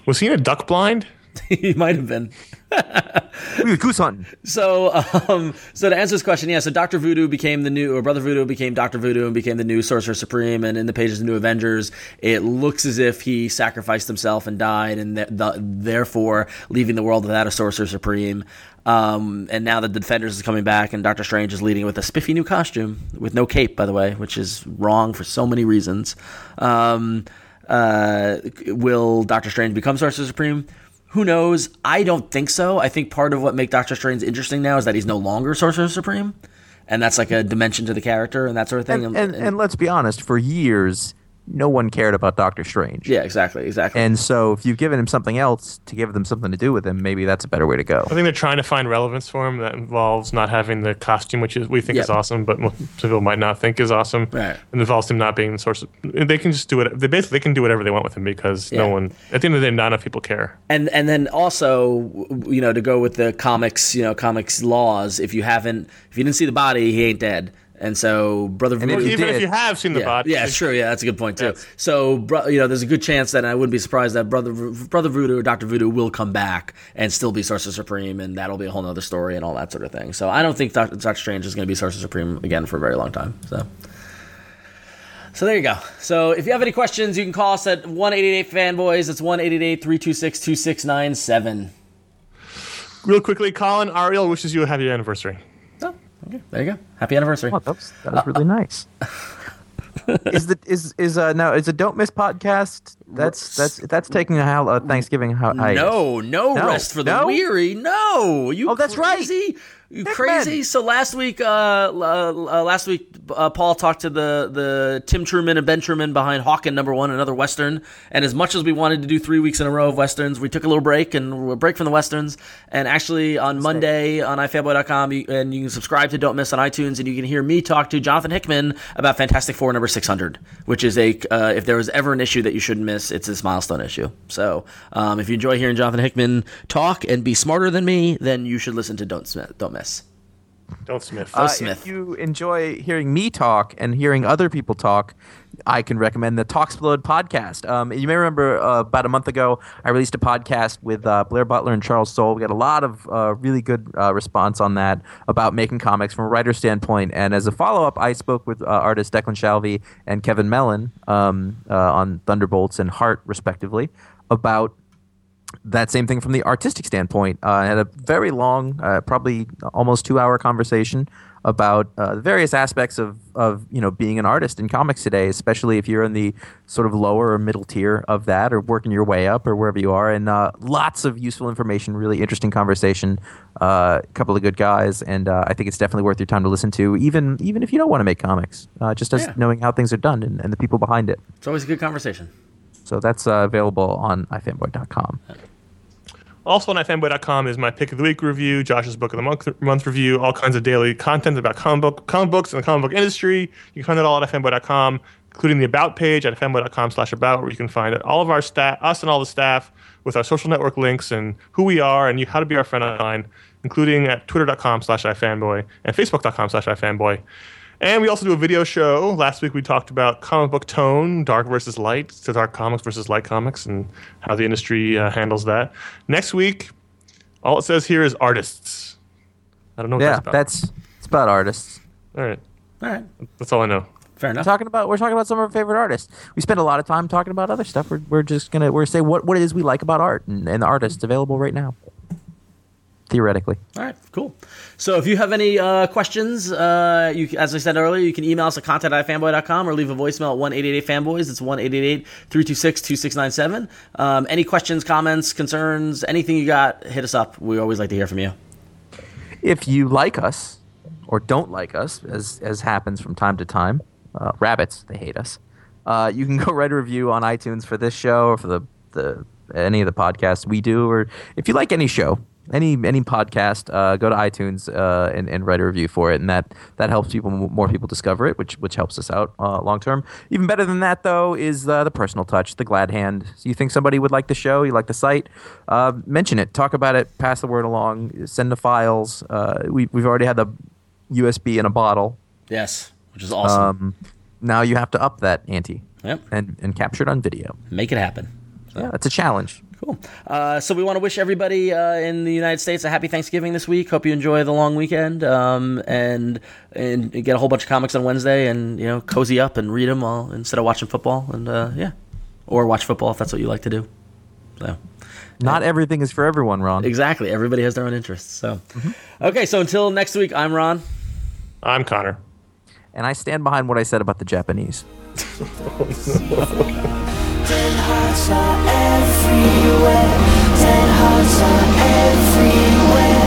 Speaker 4: Was he in a duck blind?
Speaker 1: he might have been.
Speaker 6: Look at Goose hunting.
Speaker 1: So, um, so to answer this question, yeah. So Doctor Voodoo became the new, or Brother Voodoo became Doctor Voodoo and became the new Sorcerer Supreme. And in the pages of New Avengers, it looks as if he sacrificed himself and died, and th- the, therefore leaving the world without a Sorcerer Supreme. Um, and now that the Defenders is coming back, and Doctor Strange is leading with a spiffy new costume with no cape, by the way, which is wrong for so many reasons. Um, uh, will Doctor Strange become Sorcerer Supreme? Who knows? I don't think so. I think part of what makes Doctor Strange interesting now is that he's no longer Sorcerer Supreme, and that's like a dimension to the character and that sort of thing.
Speaker 6: And, and and let's be honest, for years, no one cared about Doctor Strange.
Speaker 1: yeah, exactly, exactly.
Speaker 6: And so, if you've given him something else to give them something to do with him, maybe that's a better way to go.
Speaker 4: I think they're trying to find relevance for him that involves not having the costume, which is we think is awesome, but most people might not think is awesome.
Speaker 1: Right.
Speaker 4: And involves him not being the source. Of, they can just do it. They basically they can do whatever they want with him because no one. At the end of the day, not enough people care.
Speaker 1: and and then also you know to go with the comics you know comics laws if you haven't if you didn't see the body he ain't dead And so Brother
Speaker 6: And
Speaker 1: Voodoo.
Speaker 4: Even
Speaker 6: did.
Speaker 4: if you have seen the
Speaker 1: yeah,
Speaker 4: bot,
Speaker 1: yeah, sure. Yeah, that's a good point too.
Speaker 4: Yes.
Speaker 1: So, bro, you know, there's a good chance that I wouldn't be surprised that brother brother Voodoo or Doctor Voodoo will come back and still be Sorcerer Supreme, and that'll be a whole nother story and all that sort of thing. So, I don't think Doctor, Doctor Strange is going to be Sorcerer Supreme again for a very long time. So. So there you go. So if you have any questions, you can call us at one eight eight eight fanboys. It's one eight eight eight three two six two six nine seven.
Speaker 4: Real quickly, Colin Ariel wishes you a happy anniversary.
Speaker 1: Okay. There you go. Happy anniversary.
Speaker 6: Oh, that was, that was really nice. is the is is uh now is a don't miss podcast? That's that's that's taking a hal- uh, Thanksgiving hiatus.
Speaker 1: No, no,
Speaker 6: No,
Speaker 1: rest for the
Speaker 6: no?
Speaker 1: weary. No, you.
Speaker 6: Oh, that's right.
Speaker 1: Crazy? You
Speaker 6: Hickman.
Speaker 1: crazy? So last week, uh, uh, uh, last week, uh, Paul talked to the the Tim Truman and Ben Truman behind Hawken Number One, another western. And as much as we wanted to do three weeks in a row of westerns, we took a little break and a break from the westerns. And actually, on Monday on ifanboy.com, you, and you can subscribe to Don't Miss on iTunes, and you can hear me talk to Jonathan Hickman about Fantastic Four number six hundred, which is a uh, if there was ever an issue that you shouldn't miss, it's this milestone issue. So um, if you enjoy hearing Jonathan Hickman talk and be smarter than me, then you should listen to Don't Smi- Don't Miss.
Speaker 4: Don't Smith.
Speaker 1: Oh,
Speaker 6: Uh,
Speaker 1: Smith.
Speaker 6: If you enjoy hearing me talk and hearing other people talk, I can recommend the Talksplode podcast. Um, you may remember uh, about a month ago, I released a podcast with uh, Blair Butler and Charles Soule. We got a lot of uh, really good uh, response on that about making comics from a writer's standpoint. And as a follow up, I spoke with uh, artists Declan Shalvey and Kevin Mellon um, uh, on Thunderbolts and Heart, respectively, about that same thing from the artistic standpoint. Uh, I had a very long, uh, probably almost two-hour conversation about uh, the various aspects of, of you know being an artist in comics today, especially if you're in the sort of lower or middle tier of that, or working your way up, or wherever you are. And uh, lots of useful information, really interesting conversation. Uh, a couple of good guys, and uh, I think it's definitely worth your time to listen to, even even if you don't want to make comics, uh, just as
Speaker 1: Yeah.
Speaker 6: knowing how things are done and, and the people behind it.
Speaker 1: It's always a good conversation.
Speaker 6: So that's uh, available on ifanboy.com.
Speaker 4: Also on ifanboy.com is my pick of the week review, Josh's book of the month, month review, all kinds of daily content about comic, book, comic books and the comic book industry. You can find it all at ifanboy.com, including the about page at ifanboy.com slash about, where you can find all of our staff, us and all the staff, with our social network links and who we are and you, how to be our friend online, including at twitter.com slash ifanboy and facebook.com slash ifanboy. And we also do a video show. Last week we talked about comic book tone, dark versus light, so dark comics versus light comics, and how the industry uh, handles that. Next week, all it says here is artists. I don't know what
Speaker 6: Yeah,
Speaker 4: that's about.
Speaker 6: that's it's about artists.
Speaker 4: all right.
Speaker 1: All right,
Speaker 4: That's all I know.
Speaker 1: fair enough.
Speaker 6: talking about we're talking about some of our favorite artists. We spend a lot of time talking about other stuff. We're, we're just gonna we're say what what it is we like about art and, and the artists available right now. Theoretically,
Speaker 1: All right, cool. So if you have any uh, questions, uh, you, as I said earlier, you can email us at contact at fanboy.com or leave a voicemail at 1 fanboys It's 1 326 2697. Um, Any questions, comments, concerns, anything you got, hit us up. We always like to hear from you.
Speaker 6: if you like us or don't like us, as as happens from time to time, uh, rabbits they hate us. Uh, you can go write a review on iTunes for this show or for the the any of the podcasts we do, or if you like any show, any any podcast, uh, go to iTunes uh, and, and write a review for it, and that that helps people more people discover it, which which helps us out uh, long term. Even better than that, though, is uh, the personal touch, the glad hand. So you think somebody would like the show, you like the site, uh, mention it, talk about it, pass the word along, send the files. Uh, we we've already had the USB in a bottle.
Speaker 1: Yes, which is awesome.
Speaker 6: Um, now you have to up that ante
Speaker 1: Yep.
Speaker 6: and and capture it on video.
Speaker 1: Make it happen.
Speaker 6: Yeah, that's a challenge.
Speaker 1: Cool. Uh, so we want to wish everybody uh, in the United States a happy Thanksgiving this week. Hope you enjoy the long weekend um, and and get a whole bunch of comics on Wednesday and you know cozy up and read them all instead of watching football and uh, yeah, or watch football if that's what you like to do. So
Speaker 6: Not everything is for everyone, Ron.
Speaker 1: exactly, everybody has their own interests. So okay, so until next week, I'm Ron.
Speaker 4: I'm Conor.
Speaker 6: And I stand behind what I said about the Japanese.
Speaker 2: Dead hearts are everywhere. Dead hearts are everywhere.